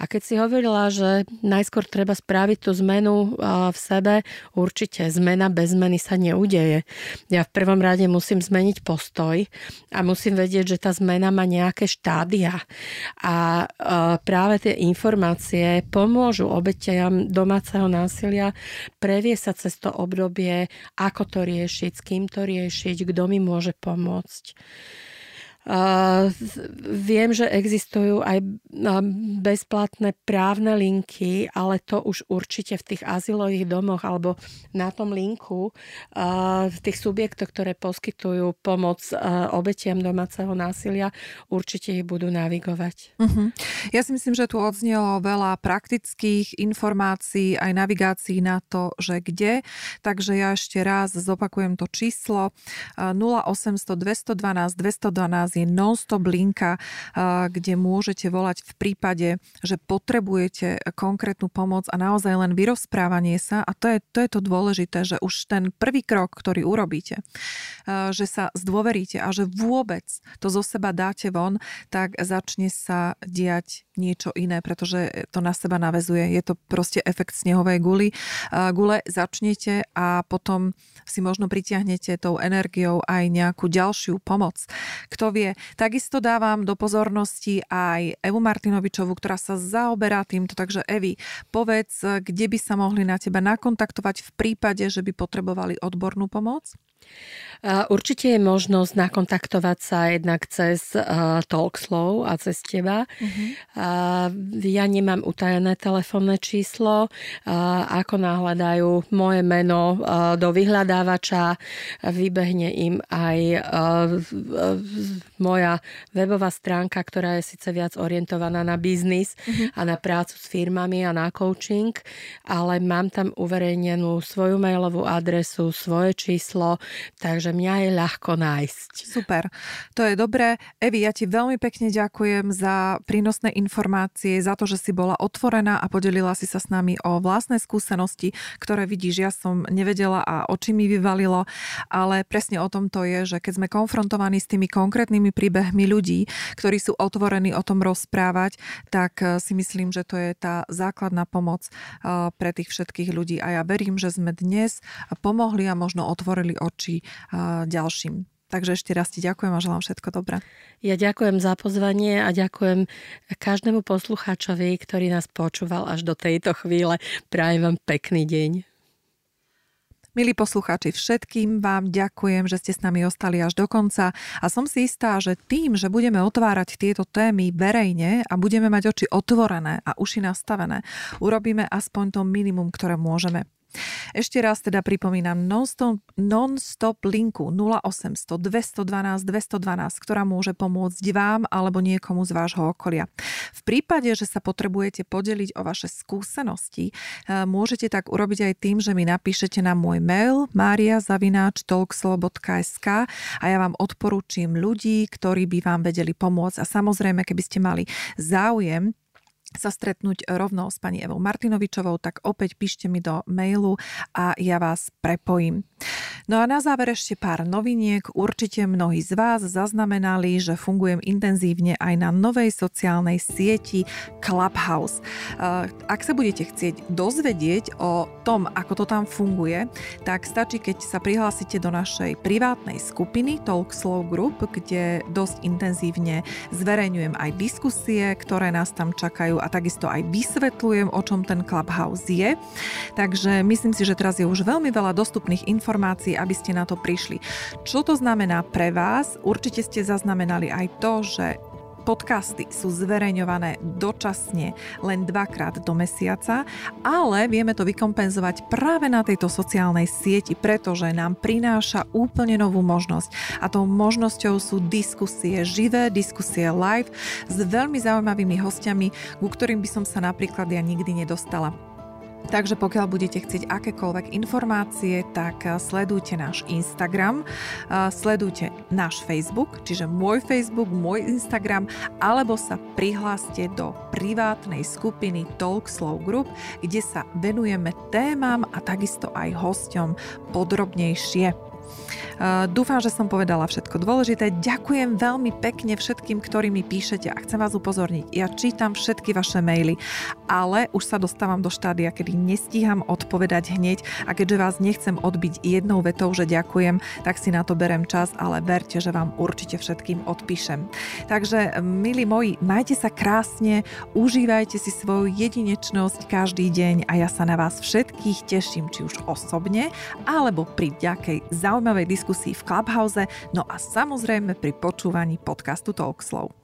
S2: A keď si hovorila, že najskôr treba spraviť tú zmenu v sebe, určite zmena bez zmeny sa neudeje. Ja v prvom rade musím zmeniť postoj a musím vedieť, že tá zmena má nejaké štádia. A práve tie informácie pomôžu obetiam domáceho násilia previesať cez to obdobie, ako to riešiť, s kým to riešiť, kto mi môže pomôcť. Viem, že existujú aj bezplatné právne linky, ale to už určite v tých azylových domoch alebo na tom linku v tých subjektoch, ktoré poskytujú pomoc obetiam domáceho násilia, určite ich budú navigovať. Uh-huh.
S1: Ja si myslím, že tu odznelo veľa praktických informácií, aj navigácií na to, že kde. Takže ja ešte raz zopakujem to číslo 0800 212 212 je non-stop linka, kde môžete volať v prípade, že potrebujete konkrétnu pomoc a naozaj len vyrozprávanie sa. A to je, to je to dôležité, že už ten prvý krok, ktorý urobíte, že sa zdôveríte a že vôbec to zo seba dáte von, tak začne sa diať niečo iné, pretože to na seba navezuje. Je to proste efekt snehovej guly. Gule začnete a potom si možno pritiahnete tou energiou aj nejakú ďalšiu pomoc. Kto vie, takisto dávam do pozornosti aj Evu Martinovičovu, ktorá sa zaoberá týmto. Takže Evi, povedz, kde by sa mohli na teba nakontaktovať v prípade, že by potrebovali odbornú pomoc?
S2: Určite je možnosť nakontaktovať sa jednak cez Talkslow a cez teba. Uh-huh. Ja nemám utajené telefónne číslo. Ako náhle dajú moje meno do vyhľadávača, vybehne im aj moja webová stránka, ktorá je síce viac orientovaná na biznis uh-huh. a na prácu s firmami a na coaching, ale mám tam uverejnenú svoju mailovú adresu, svoje číslo, takže mňa je ľahko nájsť.
S1: Super, to je dobré. Evi, ja ti veľmi pekne ďakujem za prínosné informácie, za to, že si bola otvorená a podelila si sa s nami o vlastné skúsenosti, ktoré vidíš, ja som nevedela a oči mi vyvalilo, ale presne o tom to je, že keď sme konfrontovaní s tými konkrétnymi príbehmi ľudí, ktorí sú otvorení o tom rozprávať, tak eh, si myslím, že to je tá základná pomoc eh, pre tých všetkých ľudí. A ja verím, že sme dnes pomohli a možno otvorili oči ďalším Takže ešte raz ti ďakujem a želám všetko dobré.
S2: Ja ďakujem za pozvanie a ďakujem každému poslucháčovi, ktorý nás počúval až do tejto chvíle. Prajem vám pekný deň.
S1: Milí poslucháči, všetkým vám ďakujem, že ste s nami ostali až do konca a som si istá, že tým, že budeme otvárať tieto témy verejne a budeme mať oči otvorené a uši nastavené, urobíme aspoň to minimum, ktoré môžeme. Ešte raz teda pripomínam non-stop, non-stop linku 0800 212 212, ktorá môže pomôcť vám alebo niekomu z vášho okolia. V prípade, že sa potrebujete podeliť o vaše skúsenosti, eh, môžete tak urobiť aj tým, že mi napíšete na môj mail mariazavináčtalkslo.sk a ja vám odporúčim ľudí, ktorí by vám vedeli pomôcť. A samozrejme, keby ste mali záujem sa stretnúť rovno s pani Evou Martinovičovou, tak opäť píšte mi do mailu a ja vás prepojím. No a na záver ešte pár noviniek. Určite mnohí z vás zaznamenali, že fungujem intenzívne aj na novej sociálnej sieti Clubhouse. Ak sa budete chcieť dozvedieť o tom, ako to tam funguje, tak stačí, keď sa prihlásite do našej privátnej skupiny Talk Slow Group, kde dosť intenzívne zverejňujem aj diskusie, ktoré nás tam čakajú a takisto aj vysvetľujem, o čom ten Clubhouse je. Takže myslím si, že teraz je už veľmi veľa dostupných informácií, aby ste na to prišli. Čo to znamená pre vás? Určite ste zaznamenali aj to, že Podcasty sú zverejňované dočasne len dvakrát do mesiaca, ale vieme to vykompenzovať práve na tejto sociálnej sieti, pretože nám prináša úplne novú možnosť. A tou možnosťou sú diskusie, živé diskusie live s veľmi zaujímavými hostiami, ku ktorým by som sa napríklad ja nikdy nedostala. Takže pokiaľ budete chcieť akékoľvek informácie, tak eh, sledujte náš Instagram, eh, sledujte náš Facebook, čiže môj Facebook, môj Instagram, alebo sa prihláste do privátnej skupiny Talk Slow Group, kde sa venujeme témam a takisto aj hosťom podrobnejšie. Dúfam, že som povedala všetko dôležité. Ďakujem veľmi pekne všetkým, ktorí mi píšete a chcem vás upozorniť. Ja čítam všetky vaše maily, ale už sa dostávam do štádia, kedy nestíham odpovedať hneď a keďže vás nechcem odbiť jednou vetou, že ďakujem, tak si na to berem čas, ale verte, že vám určite všetkým odpíšem. Takže, milí moji, majte sa krásne, užívajte si svoju jedinečnosť každý deň a ja sa na vás všetkých teším, či už osobne, alebo pri nejakej zaujímavej diskusii v Clubhouse, no a samozrejme pri počúvaní podcastu Talkslow.